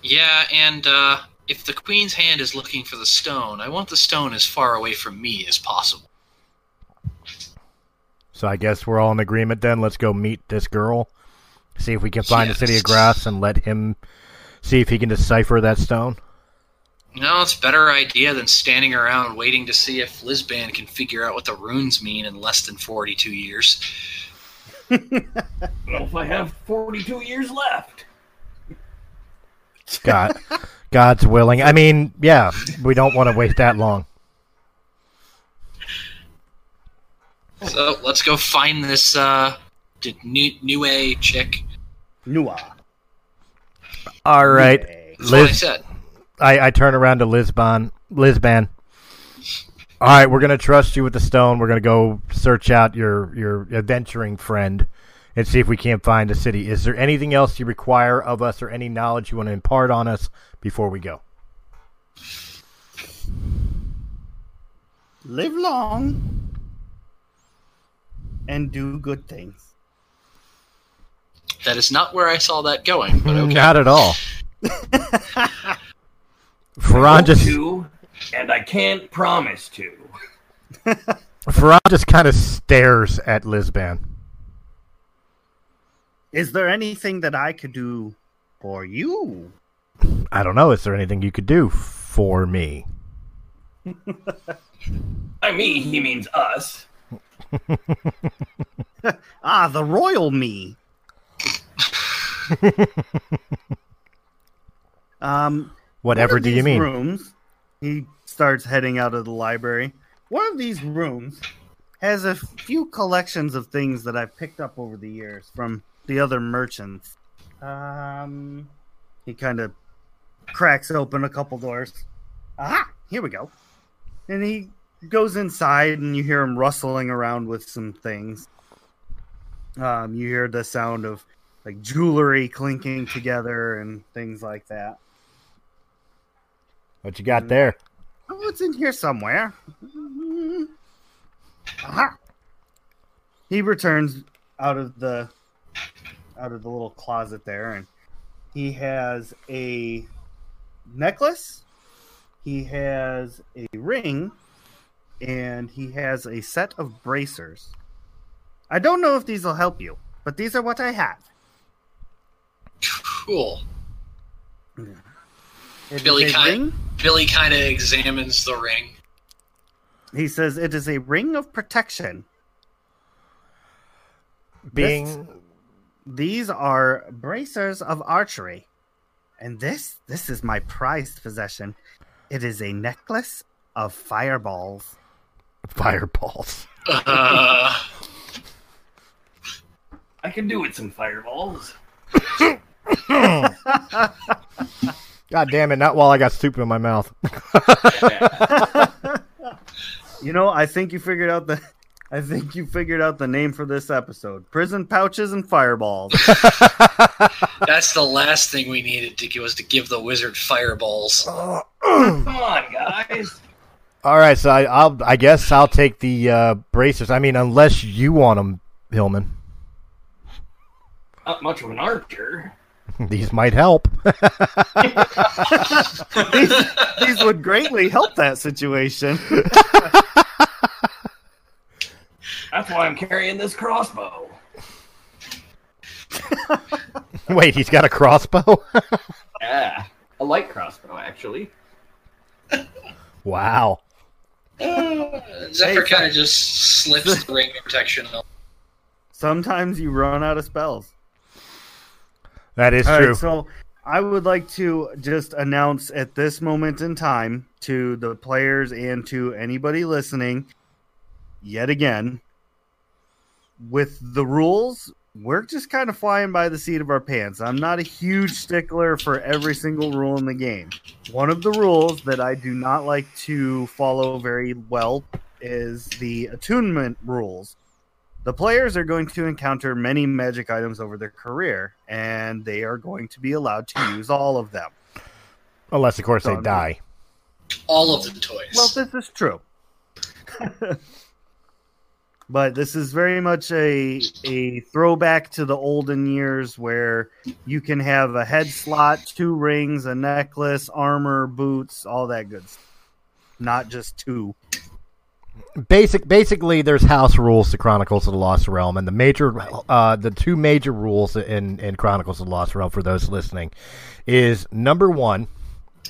yeah, and uh, if the queen's hand is looking for the stone, I want the stone as far away from me as possible. So I guess we're all in agreement then. Let's go meet this girl, see if we can find the city of grass, and let him see if he can decipher that stone. No, it's a better idea than standing around waiting to see if Lisban can figure out what the runes mean in less than 42 years. [laughs] Well, if I have 42 years left. God, God's willing. I mean, yeah, we don't want to wait that long. So let's go find this uh, d- new, new A chick. Nua. All right, That's what I Liz. Said. I, I turn around to Lisbon. Lisbon. All right, we're gonna trust you with the stone. We're gonna go search out your your adventuring friend and see if we can't find the city. Is there anything else you require of us, or any knowledge you want to impart on us before we go? Live long and do good things. That is not where I saw that going, but okay. [laughs] Not at all. [laughs] Ferran Hope just to, and I can't promise to. [laughs] Ferran just kind of stares at Lisban. Is there anything that I could do for you? I don't know. Is there anything you could do for me? [laughs] I mean, he means us. [laughs] Ah, the royal me. um, Whatever do you mean? Rooms. He starts heading out of the library. One of these rooms has a few collections of things that I've picked up over the years from the other merchants. Um, he kind of cracks open a couple doors. Aha! Here we go. And he goes inside, and you hear him rustling around with some things. Um, you hear the sound of like jewelry clinking together and things like that. What you got there? Oh, it's in here somewhere. Aha! He returns out of the out of the little closet there, and he has a necklace. He has a ring, and he has a set of bracers. I don't know if these will help you, but these are what I have. Cool. It is Billy kind- Billy kind of examines the ring. He says it is a ring of protection. Being These are bracers of archery. And this this is my prized possession. It is a necklace of fireballs. fireballs. Uh, [laughs] I can do with some fireballs. [laughs] [laughs] God damn it! Not while I got soup in my mouth. [laughs] You know, I think you figured out the I think you figured out the name for this episode. Prison pouches and fireballs. [laughs] that's the last thing we needed to was to give the wizard fireballs. [clears throat] Come on, guys. All right, so I, I'll. I guess I'll take the uh, bracers. I mean, unless you want them, Hillman. Not much of an archer. These might help. these, these would greatly help that situation. That's why I'm carrying this crossbow. [laughs] Wait, he's got a crossbow. [laughs] Yeah, a light crossbow actually. wow. Uh, Zephyr kind of just slips the ring protection. Sometimes you run out of spells. That is All right, true. so I would like to just announce at this moment in time to the players and to anybody listening, yet again, with the rules, we're just kind of flying by the seat of our pants. I'm not a huge stickler for every single rule in the game. One of the rules that I do not like to follow very well is the attunement rules. The players are going to encounter many magic items over their career, and they are going to be allowed to use all of them. Unless, of course, they die. All of the toys. Well, this is true. [laughs] but this is very much a a throwback to the olden years where you can have a head slot, two rings, a necklace, armor, boots, all that good stuff. Not just two. Basic, basically, there's house rules to Chronicles of the Lost Realm, and the major, uh, the two major rules in in Chronicles of the Lost Realm for those listening is number one,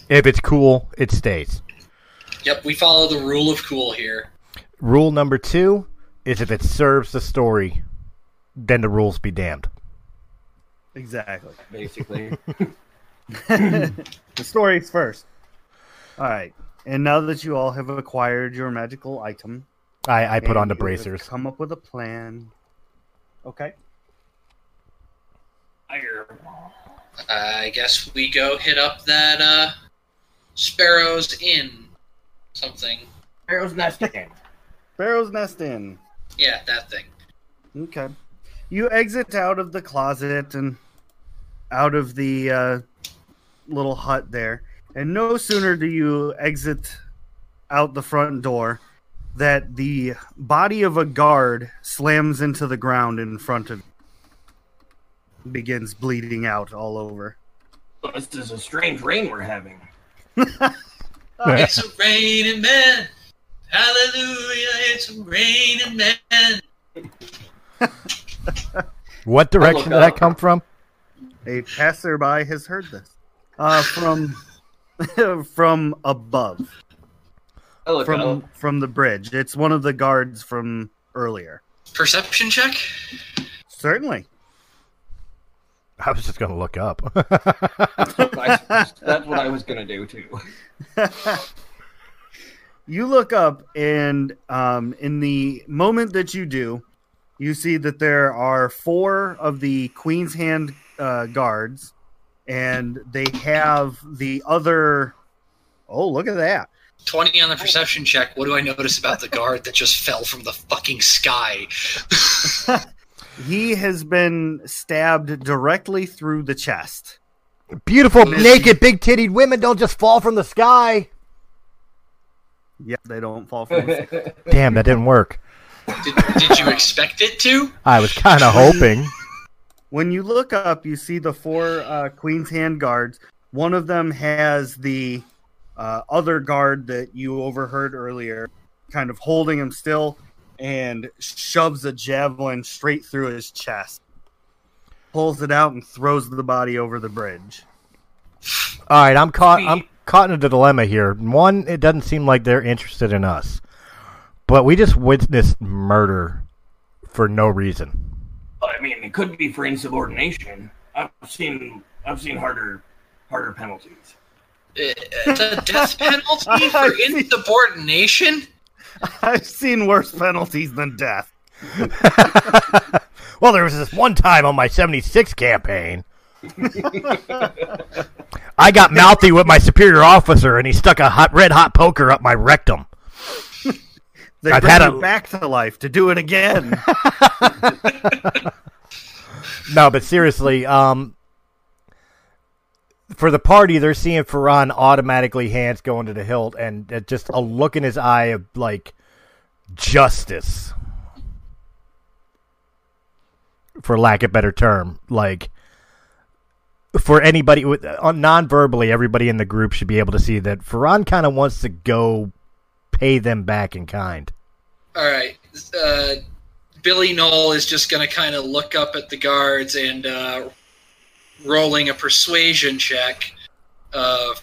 if it's cool, it stays. yep, we follow the rule of cool here. Rule number two is if it serves the story, then the rules be damned. Exactly. Basically, [laughs] the story's first. All right. And now that you all have acquired your magical item, I, I put on the bracers. Come up with a plan. Okay. Fireball. I guess we go hit up that uh, Sparrow's Inn. Something. Arrow's nest again. [laughs] Sparrow's Nest Inn. Yeah, that thing. Okay. You exit out of the closet and out of the uh, little hut there. And no sooner do you exit out the front door that the body of a guard slams into the ground in front of begins bleeding out all over. This is a strange rain we're having. [laughs] It's a raining man. Hallelujah, it's a raining men. [laughs] What direction did that come from? A passerby has heard this uh, from [laughs] from above, I look from up. from the bridge. It's one of the guards from earlier. Perception check. Certainly. I was just gonna look up. [laughs] [laughs] That's what I was gonna do too. You look up, and um, in the moment that you do, you see that there are four of the Queen's Hand uh, guards, and they have the other. Oh, look at that! 20 on the perception check. What do I notice about the guard that just fell from the fucking sky? [laughs] [laughs] He has been stabbed directly through the chest. Beautiful, naked, big tittied women don't just fall from the sky. Yep, they don't fall from. the [laughs] Damn, that didn't work. Did, did you expect it to? I was kind of hoping. When you look up, you see the four uh, Queen's Hand guards. One of them has the uh, other guard that you overheard earlier, kind of holding him still, and shoves a javelin straight through his chest. Pulls it out and throws the body over the bridge. All right, I'm caught. I'm caught in a dilemma here. One, it doesn't seem like they're interested in us, but we just witnessed murder for no reason. I mean, it could be for insubordination. I've seen I've seen harder harder penalties. Uh, the death penalty [laughs] for insubordination? I've seen worse penalties than death. [laughs] well, there was this one time on my 76 campaign. [laughs] I got mouthy with my superior officer, and he stuck a hot, red hot poker up my rectum. They I've bring had you a- back to life to do it again. [laughs] No, but seriously, um, for the party, they're seeing Ferran automatically hands going to the hilt, and uh, just a look in his eye of like justice, for lack of a better term. Like for anybody with uh, non-verbally, everybody in the group should be able to see that Ferran kind of wants to go pay them back in kind. All right. Uh, Billy Knoll is just going to kind of look up at the guards and uh, rolling a persuasion check of.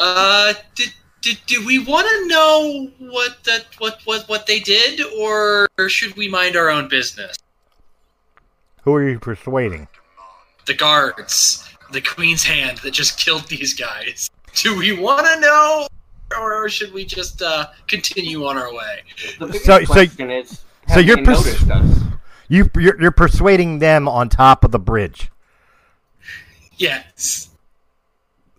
Uh, did, did, do we want to know what that what, what what they did, or should we mind our own business? Who are you persuading? The guards, the Queen's Hand that just killed these guys. Do we want to know, or should we just uh, continue on our way? The biggest So- so- question is, so you're they pers- noticed us? You you're, you're persuading them on top of the bridge. Yes.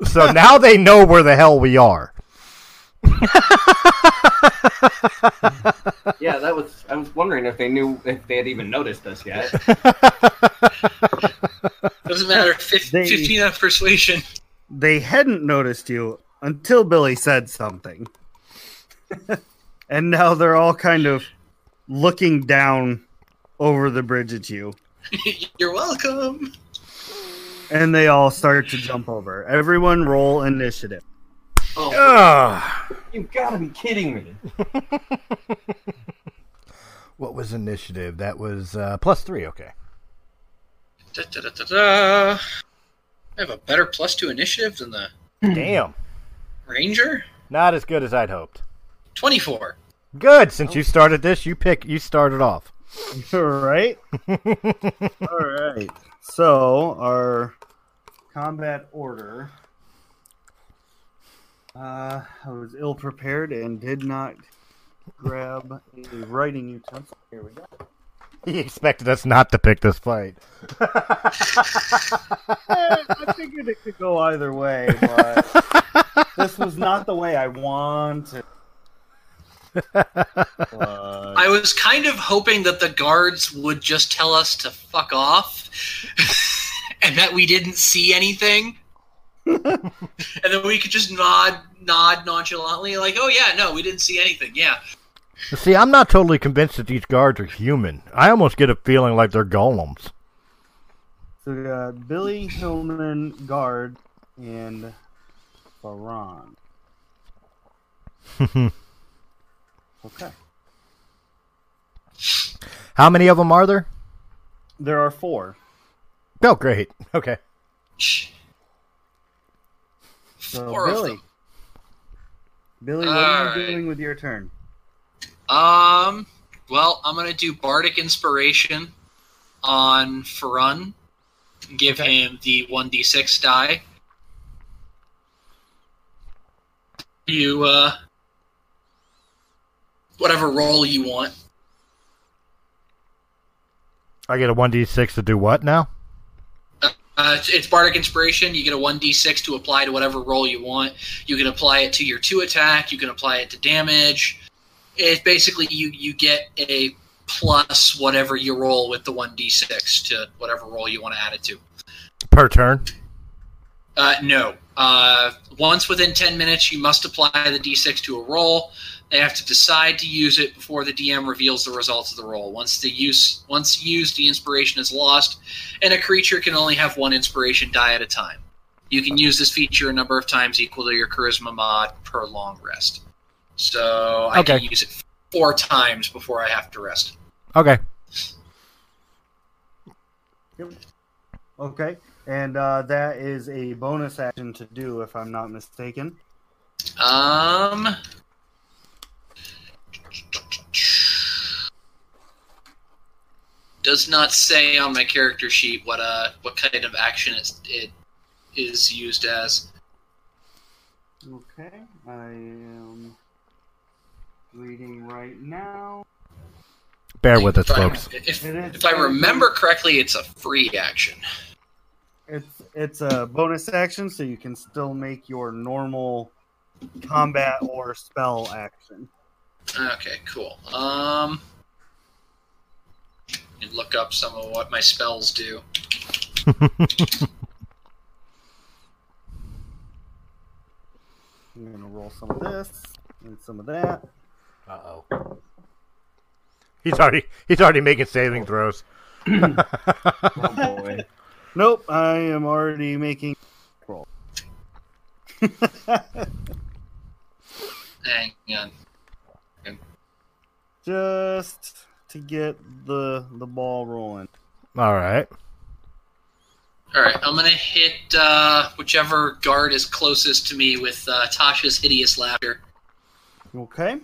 So [laughs] now they know where the hell we are. [laughs] Yeah, that was. I was wondering if they knew if they had even noticed us yet. [laughs] Doesn't matter. Fif- They- 15 on persuasion. they hadn't noticed you until Billy said something. and now they're all kind of looking down over the bridge at you. [laughs] You're welcome. And they all start to jump over. Everyone roll initiative. Oh, Ugh. you gotta be kidding me! [laughs] What was initiative? That was uh, plus three. Okay. Da, da, da, da, da. I have a better plus two initiative than the Damn. Ranger. Not as good as I'd hoped. 24. Good. Since you started this, you pick. You started off. [laughs] All right. [laughs] all right. So, our combat order. Uh, I was ill prepared and did not grab a writing utensil. Here we go. [laughs] He expected us not to pick this fight. [laughs] I figured it could go either way, but this was not the way I wanted. But I was kind of hoping that the guards would just tell us to fuck off [laughs] and that we didn't see anything. and then we could just nod nod nonchalantly like, "Oh yeah, no, we didn't see anything." Yeah. See, I'm not totally convinced that these guards are human. I almost get a feeling like they're golems. So we got Billy Hillman, guard, and Ferran. [laughs] Okay. How many of them are there? There are four. Oh, great. Okay. So Four of Billy. them. Billy, what are Alright. you doing with your turn? Um. Well, I'm gonna do bardic inspiration on Ferran. Give Okay. him the one d six die. You uh, whatever roll you want. I get a 1d6 to do what now? Uh, it's, it's bardic inspiration. You get a one d six to apply to whatever roll you want. You can apply it to your two attack. You can apply it to damage. It's basically you you get a plus whatever you roll with the one d six to whatever roll you want to add it to. Per turn? Uh, no. Uh, once within 10 minutes, you must apply the d6 to a roll. They have to decide to use it before the DM reveals the results of the roll. Once the use once used, the inspiration is lost, and a creature can only have one inspiration die at a time. You can use this feature a number of times equal to your charisma mod per long rest. So I Okay. can use it four times before I have to rest. Okay. Okay. And uh, that is a bonus action to do, if I'm not mistaken. Um. Does not say on my character sheet what uh what kind of action it's, it is used as. Okay. I am reading right now. Bear with us, If I- folks. If, if I remember correctly, it's a free action. It's it's a bonus action, so you can still make your normal combat or spell action. Okay, cool. Um, and look up some of what my spells do. [laughs] I'm gonna roll some of this and some of that. Uh oh. He's already he's already making saving throws. [clears throat] Oh boy. Nope, I am already making roll. Hang on. Just to get the the ball rolling. All right. All right, I'm gonna hit uh, whichever guard is closest to me with uh, Tasha's hideous laughter. Okay.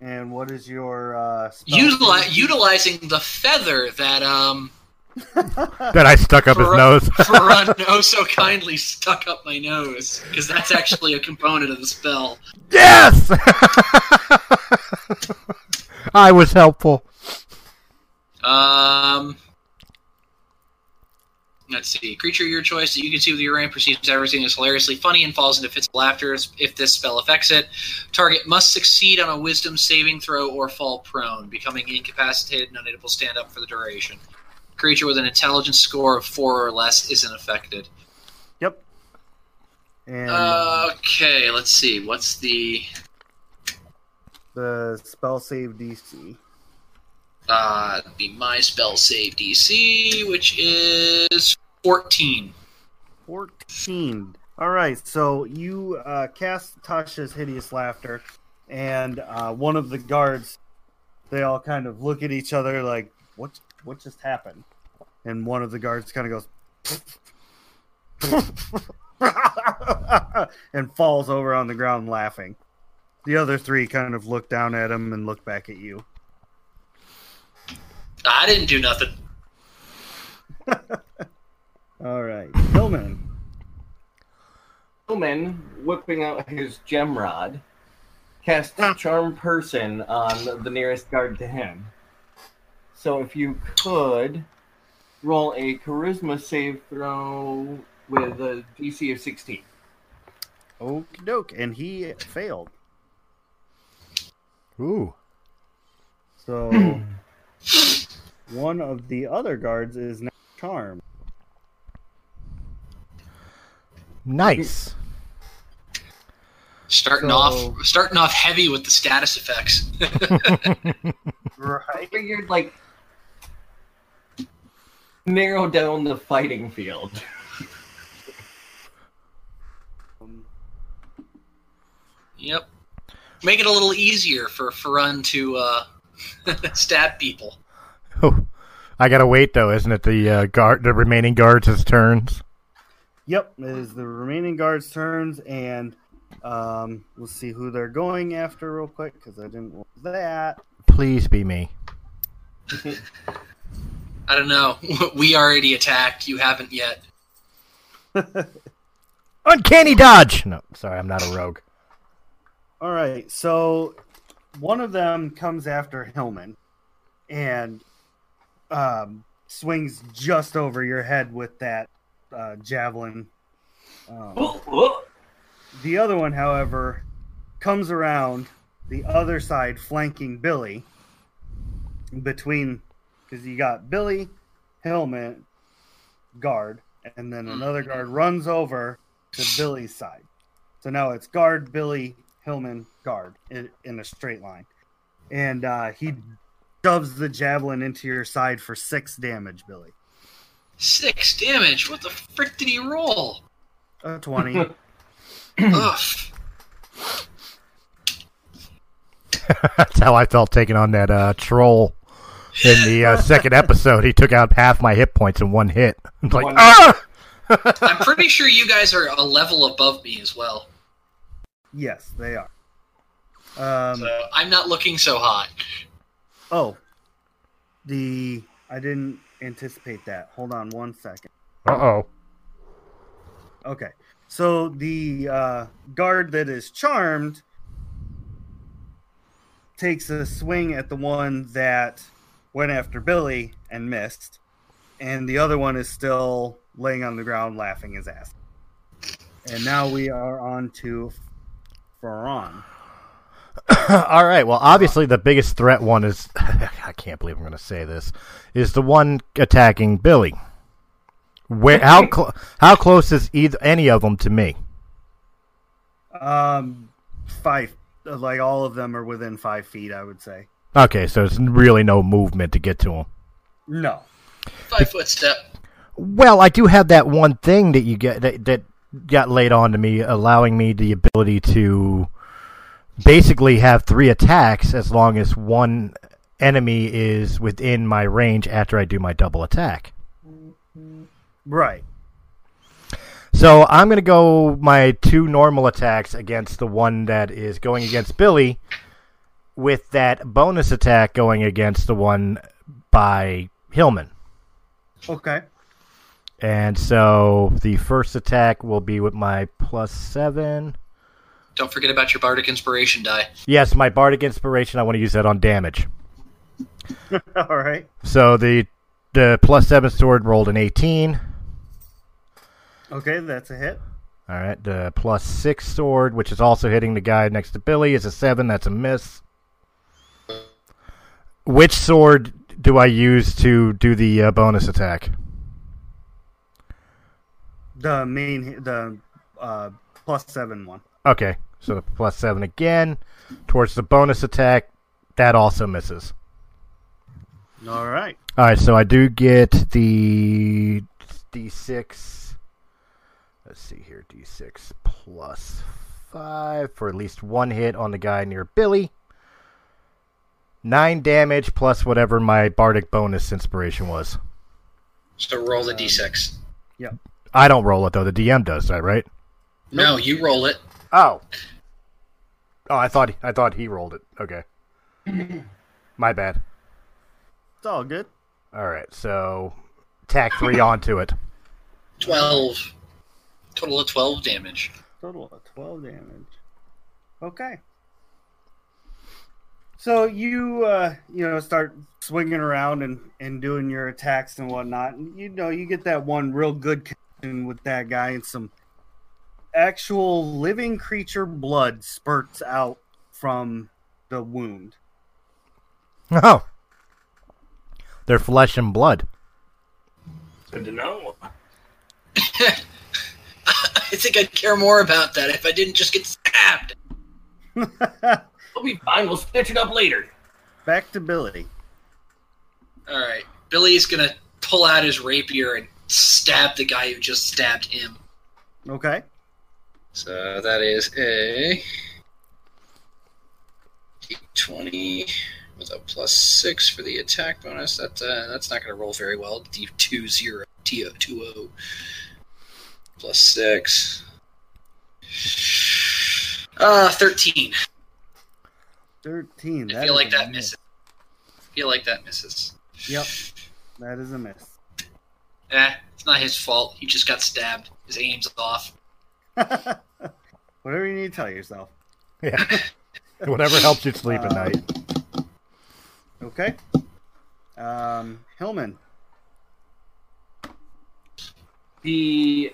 And what is your uh spell Utili- utilizing the feather that um [laughs] That I stuck up his For- nose. [laughs] Ferran oh so kindly stuck up my nose because that's actually a component of the spell. yes. [laughs] I was helpful. Um, let's see. Creature of your choice that you can see with your range perceives everything as hilariously funny and falls into fits of laughter if this spell affects it. Target must succeed on a wisdom saving throw or fall prone, becoming incapacitated and unable to stand up for the duration. Creature with an intelligence score of four or less isn't affected. Yep. And Okay, let's see. What's the the spell save DC. uh be my spell save DC, which is fourteen. 14. All right, so you uh, cast Tasha's hideous laughter, and uh, one of the guards, they all kind of look at each other like, "What? What just happened?" And one of the guards kind of goes, [laughs] and falls over on the ground laughing. The other three kind of look down at him and look back at you. I didn't do nothing. [laughs] All right, Hillman. Hillman, whipping out his gem rod, casts ah. Charm Person on the nearest guard to him. So if you could roll a Charisma save throw with a DC of 16. Okie doke, and he failed. Ooh. So [clears throat] one of the other guards is now charmed. Nice. Starting So- off starting off heavy with the status effects. [laughs] Right. I Right. figured, like, narrow down the fighting field. yep. make it a little easier for Ferran to uh, [laughs] stab people. Oh, I gotta wait though, isn't it? The uh, guard, the remaining guards' turns. Yep, it is the remaining guards' turns, and um, we'll see who they're going after real quick because I didn't want that. Please be me. [laughs] I don't know. We already attacked. You haven't yet. [laughs] Uncanny dodge. No, sorry, I'm not a rogue. All right, so one of them comes after Hillman and um, swings just over your head with that uh, javelin. Um, Oh, oh. the other one, however, comes around the other side, flanking Billy between because you got Billy, Hillman, guard, and then another guard runs over to Billy's side. So now it's guard, Billy, Hillman, guard in, in a straight line. And uh, he shoves the javelin into your side for six damage, Billy. Six damage. What the frick did he roll? A 20. [laughs] Ugh. That's how I felt taking on that uh, troll in the uh, second episode. He took out half my hit points in one hit. [laughs] It's like, ah! I'm pretty sure you guys are a level above me as well. yes, they are. Um, So I'm not looking so hot. Oh, the I didn't anticipate that. Hold on one second. Uh oh. Okay, so the uh, guard that is charmed takes a swing at the one that went after Billy and missed, and the other one is still laying on the ground laughing his ass. And now we are on to Ferran. [coughs] All right. Well, obviously the biggest threat one is [coughs] I can't believe I'm going to say this is the one attacking Billy. Where how cl- how close is either any of them to me? Um, five, like all of them are within five feet, I would say. Okay, so it's really no movement to get to him. No. Five foot step. Well, I do have that one thing that you get that, that got laid on to me, allowing me the ability to basically have three attacks as long as one enemy is within my range after I do my double attack. Right. So I'm going to go my two normal attacks against the one that is going against Billy, with that bonus attack going against the one by Hillman. Okay. And so the first attack will be with my plus seven. Don't forget about your bardic inspiration die. Yes, my bardic inspiration. I want to use that on damage. [laughs] All right. So the the plus seven sword rolled an eighteen. Okay, that's a hit. All right, the plus six sword, which is also hitting the guy next to Billy, is a seven. That's a miss. Which sword do I use to do the uh, bonus attack? The main, the uh, plus seven one. Okay, so the plus seven again towards the bonus attack. That also misses. All right. All right, so I do get the d6. Let's see here, d6 plus five for at least one hit on the guy near Billy. Nine damage plus whatever my bardic bonus inspiration was. So roll the d6. Yep. I don't roll it though. The DM does that, right? No, you roll it. Oh. Oh, I thought I thought he rolled it. Okay. [clears throat] my bad. It's all good. All right, so tack three [laughs] onto it. 12. Total of 12 damage. Total of twelve damage. Okay. So you, uh, you know, start swinging around and and doing your attacks and whatnot. And you know, you get that one real good connection with that guy, and some actual living creature blood spurts out from the wound. Oh. They're flesh and blood. Good to know. [laughs] I think I'd care more about that if I didn't just get stabbed. [laughs] We'll be fine. We'll stitch it up later. Back to Billy. All right. Billy's going to pull out his rapier and stab the guy who just stabbed him. Okay. So that is a d20 with a plus six for the attack bonus. That uh, that's not going to roll very well. D2 0 T O 2 O plus six. Uh, 13. 13. I feel like that miss. misses. I feel like that misses. Yep. That is a miss. Eh, it's not his fault. He just got stabbed. His aim's off. [laughs] Whatever you need to tell yourself. Yeah. [laughs] Whatever helps you sleep at Uh, night. Okay. Um, Hillman. The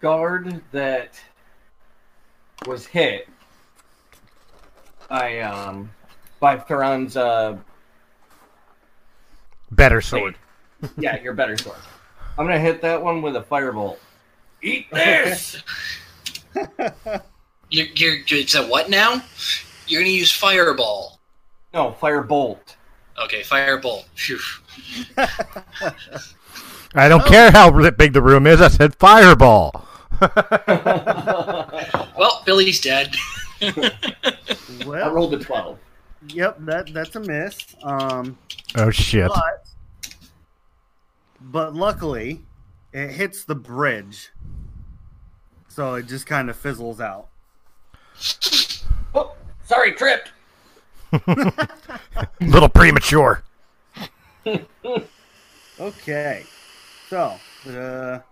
guard that was hit by um by Ferran's uh Better sword. yeah, your better sword. I'm gonna hit that one with a firebolt. Eat this! [laughs] You're, you're, it's a what now? You're going to use fireball. No, firebolt. Okay, firebolt. Phew. [laughs] I don't care how big the room is. I said fireball. [laughs] Well, Billy's dead. I rolled a twelve. yep, that that's a miss. Um, Oh shit. but but luckily, it hits the bridge, so it just kind of fizzles out. Oh, sorry, tripped. [laughs] Little premature. [laughs] Okay, so the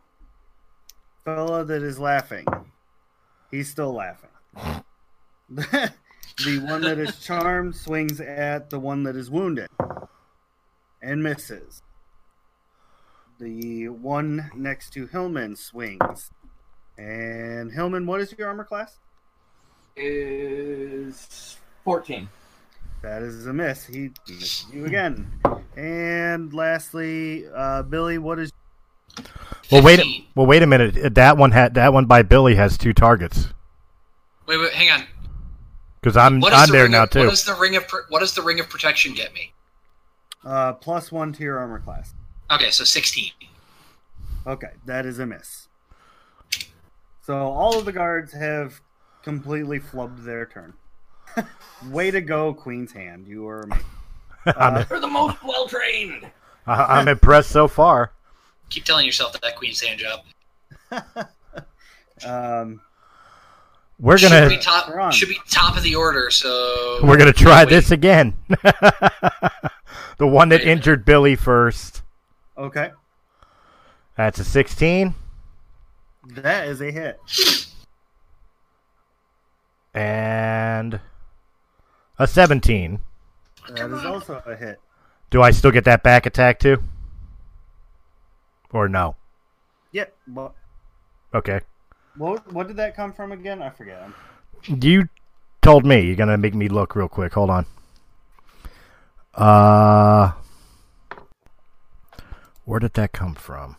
fella that is laughing, he's still laughing. [laughs] the one that is charmed swings at the one that is wounded and misses. The one next to Hillman swings. And Hillman, what is your armor class? Is fourteen. That is a miss. He missed you again. And lastly, uh, Billy, what is Well, wait. 15. Well, wait a minute. That one had that one by Billy has two targets Wait, wait, hang on. because I'm I'm the there now of, too. What does the ring of what does the ring of protection get me? uh, plus one to your armor class? Okay, so 16. Okay, that is a miss. So all of the guards have completely flubbed their turn. [laughs] Way to go, Queen's Hand. You were amazing. [laughs] I'm, You're the most well trained. [laughs] I- I'm impressed so far. Keep telling yourself that that queen's hand job. Um, We're gonna be top. We're. Should be top of the order. So we're gonna try Wait. this again. the one that Wait injured Billy first. okay, That's a 16 that is a hit. and a 17. That is also a hit. Do I still get that back attack too? Or no? Yep. What, Okay. what, what did that come from again? I forget. You told me you're gonna make me look real quick. Hold on. Uh, where did that come from?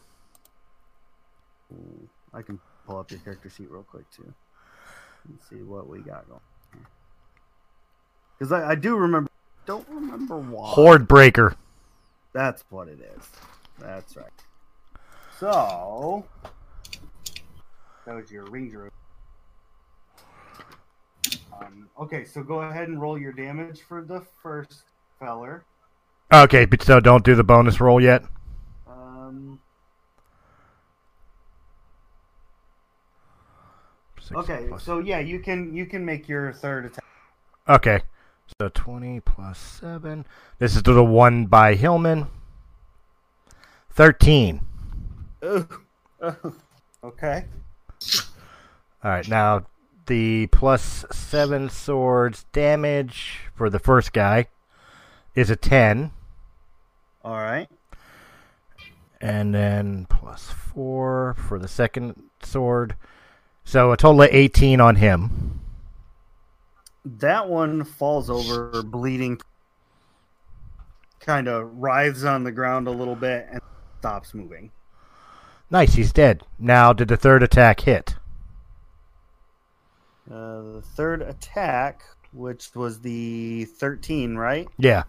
I can pull up your character sheet real quick too. Let's see what we got going. Because I, I do remember. Don't remember why. Horde breaker. That's what it is. That's right. So that was your ranger. Um, okay, so go ahead and roll your damage for the first feller. Okay, but so don't do the bonus roll yet. Um, Six okay, plus- so yeah, you can you can make your third attack. Okay. So 20 plus 7. This is the one by Hillman. 13. Okay. All right, now the plus 7 swords damage for the first guy is a 10. All right. And then plus 4 for the second sword. So a total of 18 on him. That one falls over, bleeding. Kind of writhes on the ground a little bit and stops moving. Nice, he's dead. Now, did the third attack hit? Uh, the third attack, which was the 13, right? Yeah.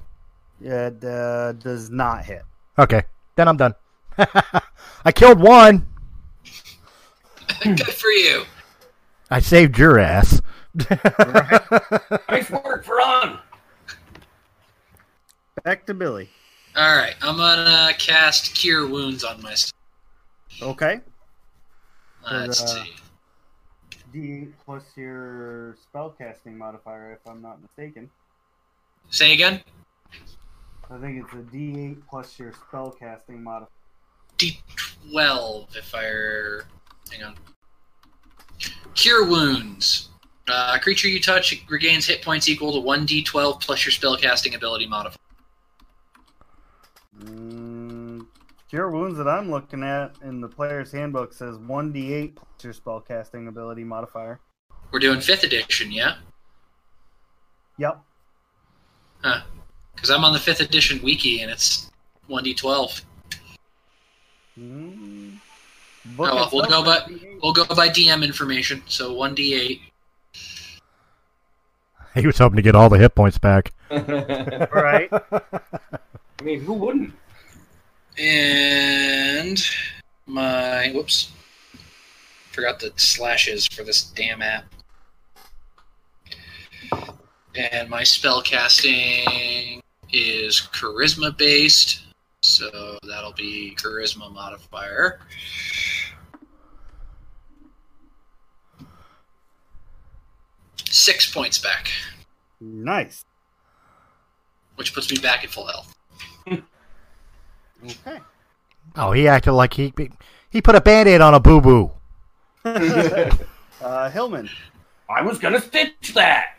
It uh, does not hit. Okay, then I'm done. [laughs] I killed one. [laughs] Good for you. I saved your ass. right. Nice work, Ferran. Back to Billy. All right, I'm gonna cast Cure Wounds on myself. Okay. Let's uh, see. D plus your spellcasting modifier, if I'm not mistaken. Say again. I think it's a D8 plus your spellcasting modifier. D12 if I. Hang on. Cure Wounds. Uh, a creature you touch regains hit points equal to 1d12 plus your spellcasting ability modifier. Mm, cure wounds that I'm looking at in the player's handbook says 1d8 plus your spellcasting ability modifier. We're doing 5th edition, yeah? Yep. Huh. Because I'm on the 5th edition wiki and it's 1d12. Mm, Oh, well, we'll go by- D8. We'll go by DM information, so 1d8. He was hoping to get all the hit points back. [laughs] Right. I mean, who wouldn't? And my whoops, forgot the slashes for this damn app. And my spell casting is charisma based, so that'll be charisma modifier. Six points back, Nice. which puts me back at full health. Okay. Oh, he acted like he he put a band-aid on a boo-boo. [laughs] Uh, Hillman, I was gonna stitch that.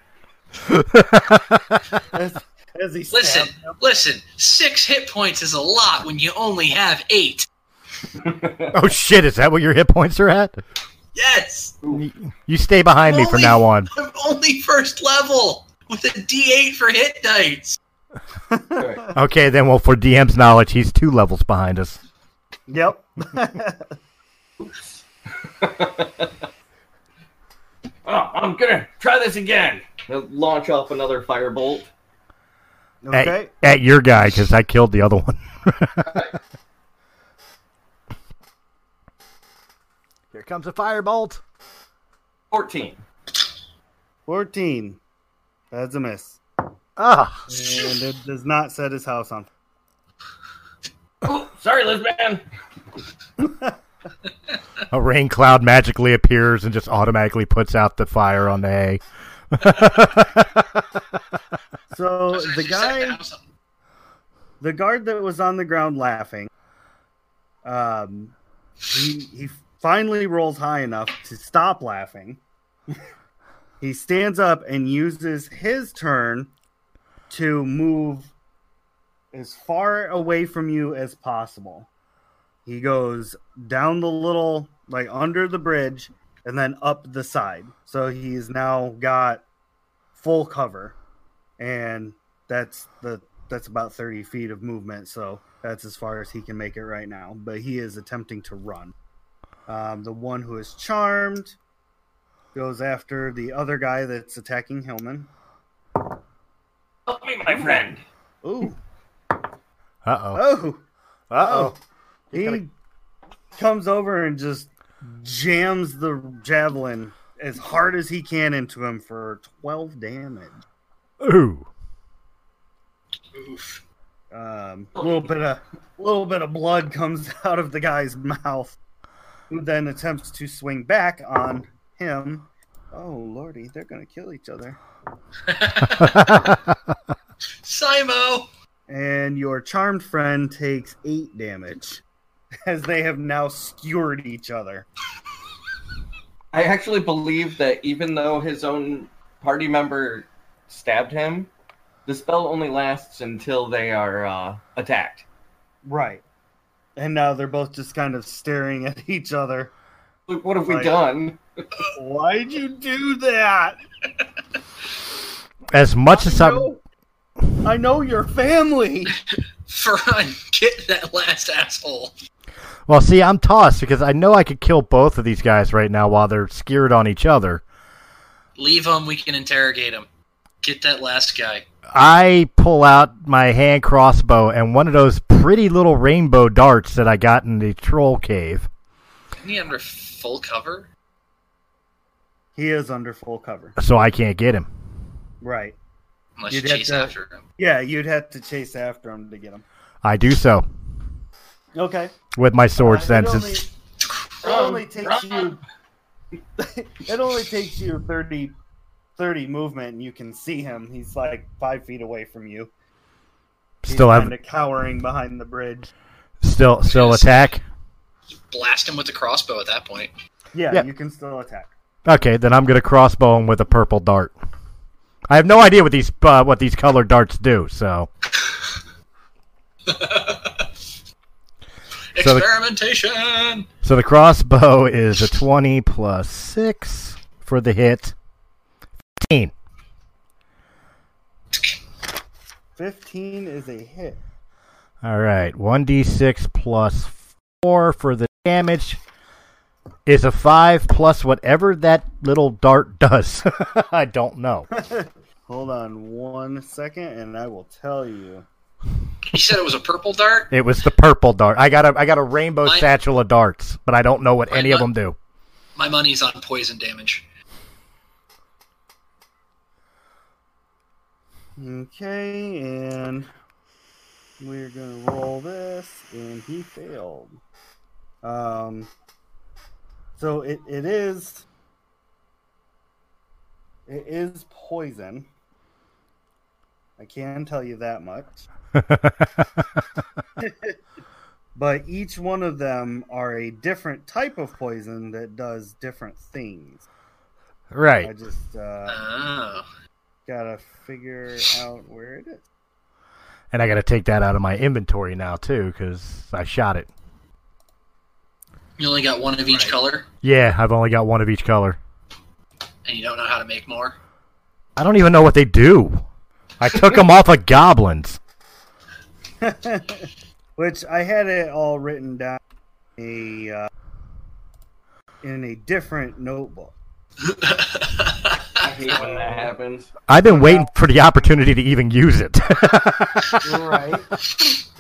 [laughs] as, as he Listen, him. listen. Six hit points is a lot when you only have eight. [laughs] oh shit, is that what your hit points are at? Yes. You stay behind me from now on. I'm only first level with a D8 for hit dice. [laughs] Okay, then well for DM's knowledge, he's two levels behind us. Yep. [laughs] Oh, I'm gonna try this again. He'll launch off another firebolt. Okay. At, at your guy, because I killed the other one. [laughs] Here comes a firebolt. 14. 14. That's a miss. Ah, And it does not set his house on Oh, sorry, Lizman. [laughs] a rain cloud magically appears and just automatically puts out the fire on the hay. [laughs] So the guy, the guard that was on the ground laughing, um, he he finally rolls high enough to stop laughing. [laughs] he stands up and uses his turn to move as far away from you as possible. He goes down the little like under the bridge and then up the side. So he's now got full cover. And that's the that's about 30 feet of movement, so that's as far as he can make it right now. But he is attempting to run. Um, the one who is charmed goes after the other guy that's attacking Hillman. Help me, my friend. Ooh, Uh oh. oh, Uh oh. he gonna- comes over and just jams the javelin as hard as he can into him for 12 damage. Ooh. Oof. Um, a little bit of little bit of blood comes [laughs] out of the guy's mouth, who then attempts to swing back on him. Oh lordy, they're gonna kill each other. [laughs] [laughs] Simo. And your charmed friend takes eight damage, as they have now skewered each other. I actually believe that even though his own party member stabbed him, the spell only lasts until they are uh, attacked. Right. And now they're both just kind of staring at [laughs] each other. Look, What have we done? Why'd you do that? As much as I I, know, I know your family. [laughs] Ferran, get that last asshole. Well, see, I'm tossed because I know I could kill both of these guys right now while they're scared on each other. Leave him. We can interrogate him. Get that last guy. I pull out my hand crossbow and one of those pretty little rainbow darts that I got in the troll cave. Isn't he under full cover? He is under full cover. So I can't get him. Right. Unless You'd you chase to- after him. Yeah, you'd have to chase after him to get him. I do so Okay. with my sword Uh, it only- It only takes you. [laughs] it only takes you 30, 30 movement, and you can see him. He's like five feet away from you. He's still have kind cowering behind the bridge. still still Yes. attack. Blast him with the crossbow at that point. Yeah, Yeah. you can still attack. Okay, then I'm gonna crossbow him with a purple dart. I have no idea what these uh, what these colored darts do. So [laughs] So the- so the crossbow is a twenty plus six for the hit. Fifteen. 15 is a hit. All right, one d six plus four for the damage is a five plus whatever that little dart does. [laughs] I don't know. [laughs] Hold on one second, and I will tell you. You said it was a purple dart. It was the purple dart. I got a I got a rainbow Mine- satchel of darts, but I don't know what Mine any of them do. My money's on poison damage. Okay, and we're gonna roll this, and he failed. Um, so it, it is it is poison. I can tell you that much. [laughs] But each one of them are a different type of poison that does different things. Right. I just uh, Oh. gotta figure out where it is. And I got to take that out of my inventory now too cuz I shot it. You only got one of each Right. color, Yeah, I've only got one of each color. and you don't know how to make more. I don't even know what they do. I took [laughs] them off of goblins. [laughs] Which I had it all written down in a uh, in a different notebook. I hate when that happens. I've been waiting for the opportunity to even use it. [laughs] right. [laughs]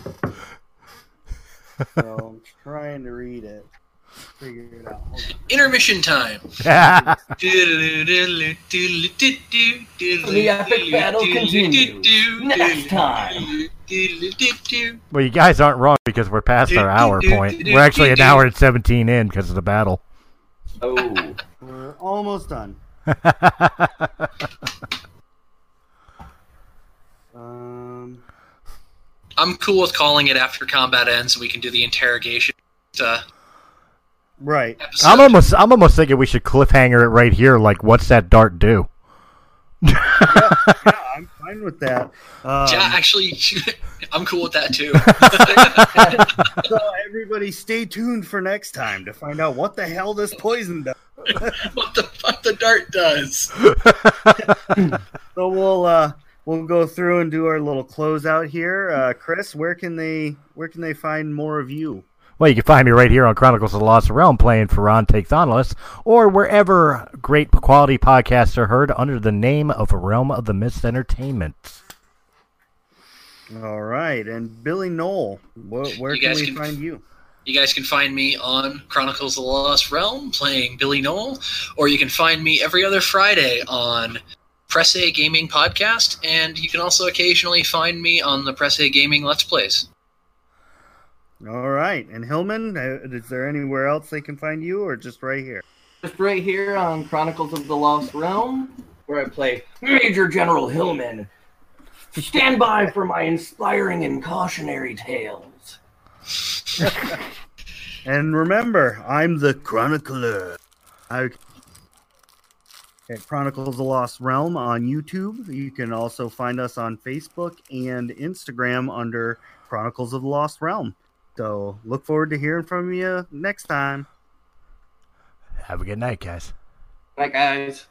So I'm trying to read it. Figure it out. Intermission time. The The epic battle continues next time. Well, you guys aren't wrong because we're past our hour point. We're actually an hour and 17 in because of the battle. Oh. We're almost done. [laughs] Um, I'm cool with calling it after combat ends, and we can do the interrogation uh, right. episode. I'm almost I'm almost thinking we should cliffhanger it right here. Like, what's that dart do? Yeah, I'm fine with that. Um, yeah, actually, [laughs] I'm cool with that too. [laughs] so everybody, stay tuned for next time to find out what the hell this poison does. [laughs] what the fuck the dart does? So we'll uh, we'll go through and do our little closeout here. Uh, Chris, where can they where can they find more of you? Well, you can find me right here on Chronicles of the Lost Realm playing Ferran Takes Onless, or wherever great quality podcasts are heard under the name of Realm of the Mist Entertainment. All right, and Billy Knoll, wh- where You can guys we can- find you? You guys can find me on Chronicles of the Lost Realm playing Billy Knoll, or you can find me every other Friday on Press A Gaming Podcast, and you can also occasionally find me on the Press A Gaming Let's Plays. All right, and Hillman, uh, is there anywhere else they can find you, or just right here? Just right here on Chronicles of the Lost Realm, where I play Major General Hillman. Stand by for my inspiring and cautionary tales. [laughs] And remember, I'm the chronicler. I at Chronicles of the Lost Realm on YouTube. You can also find us on Facebook and Instagram under Chronicles of the Lost Realm. So look forward to hearing from you next time. Have a good night, guys. Bye, guys.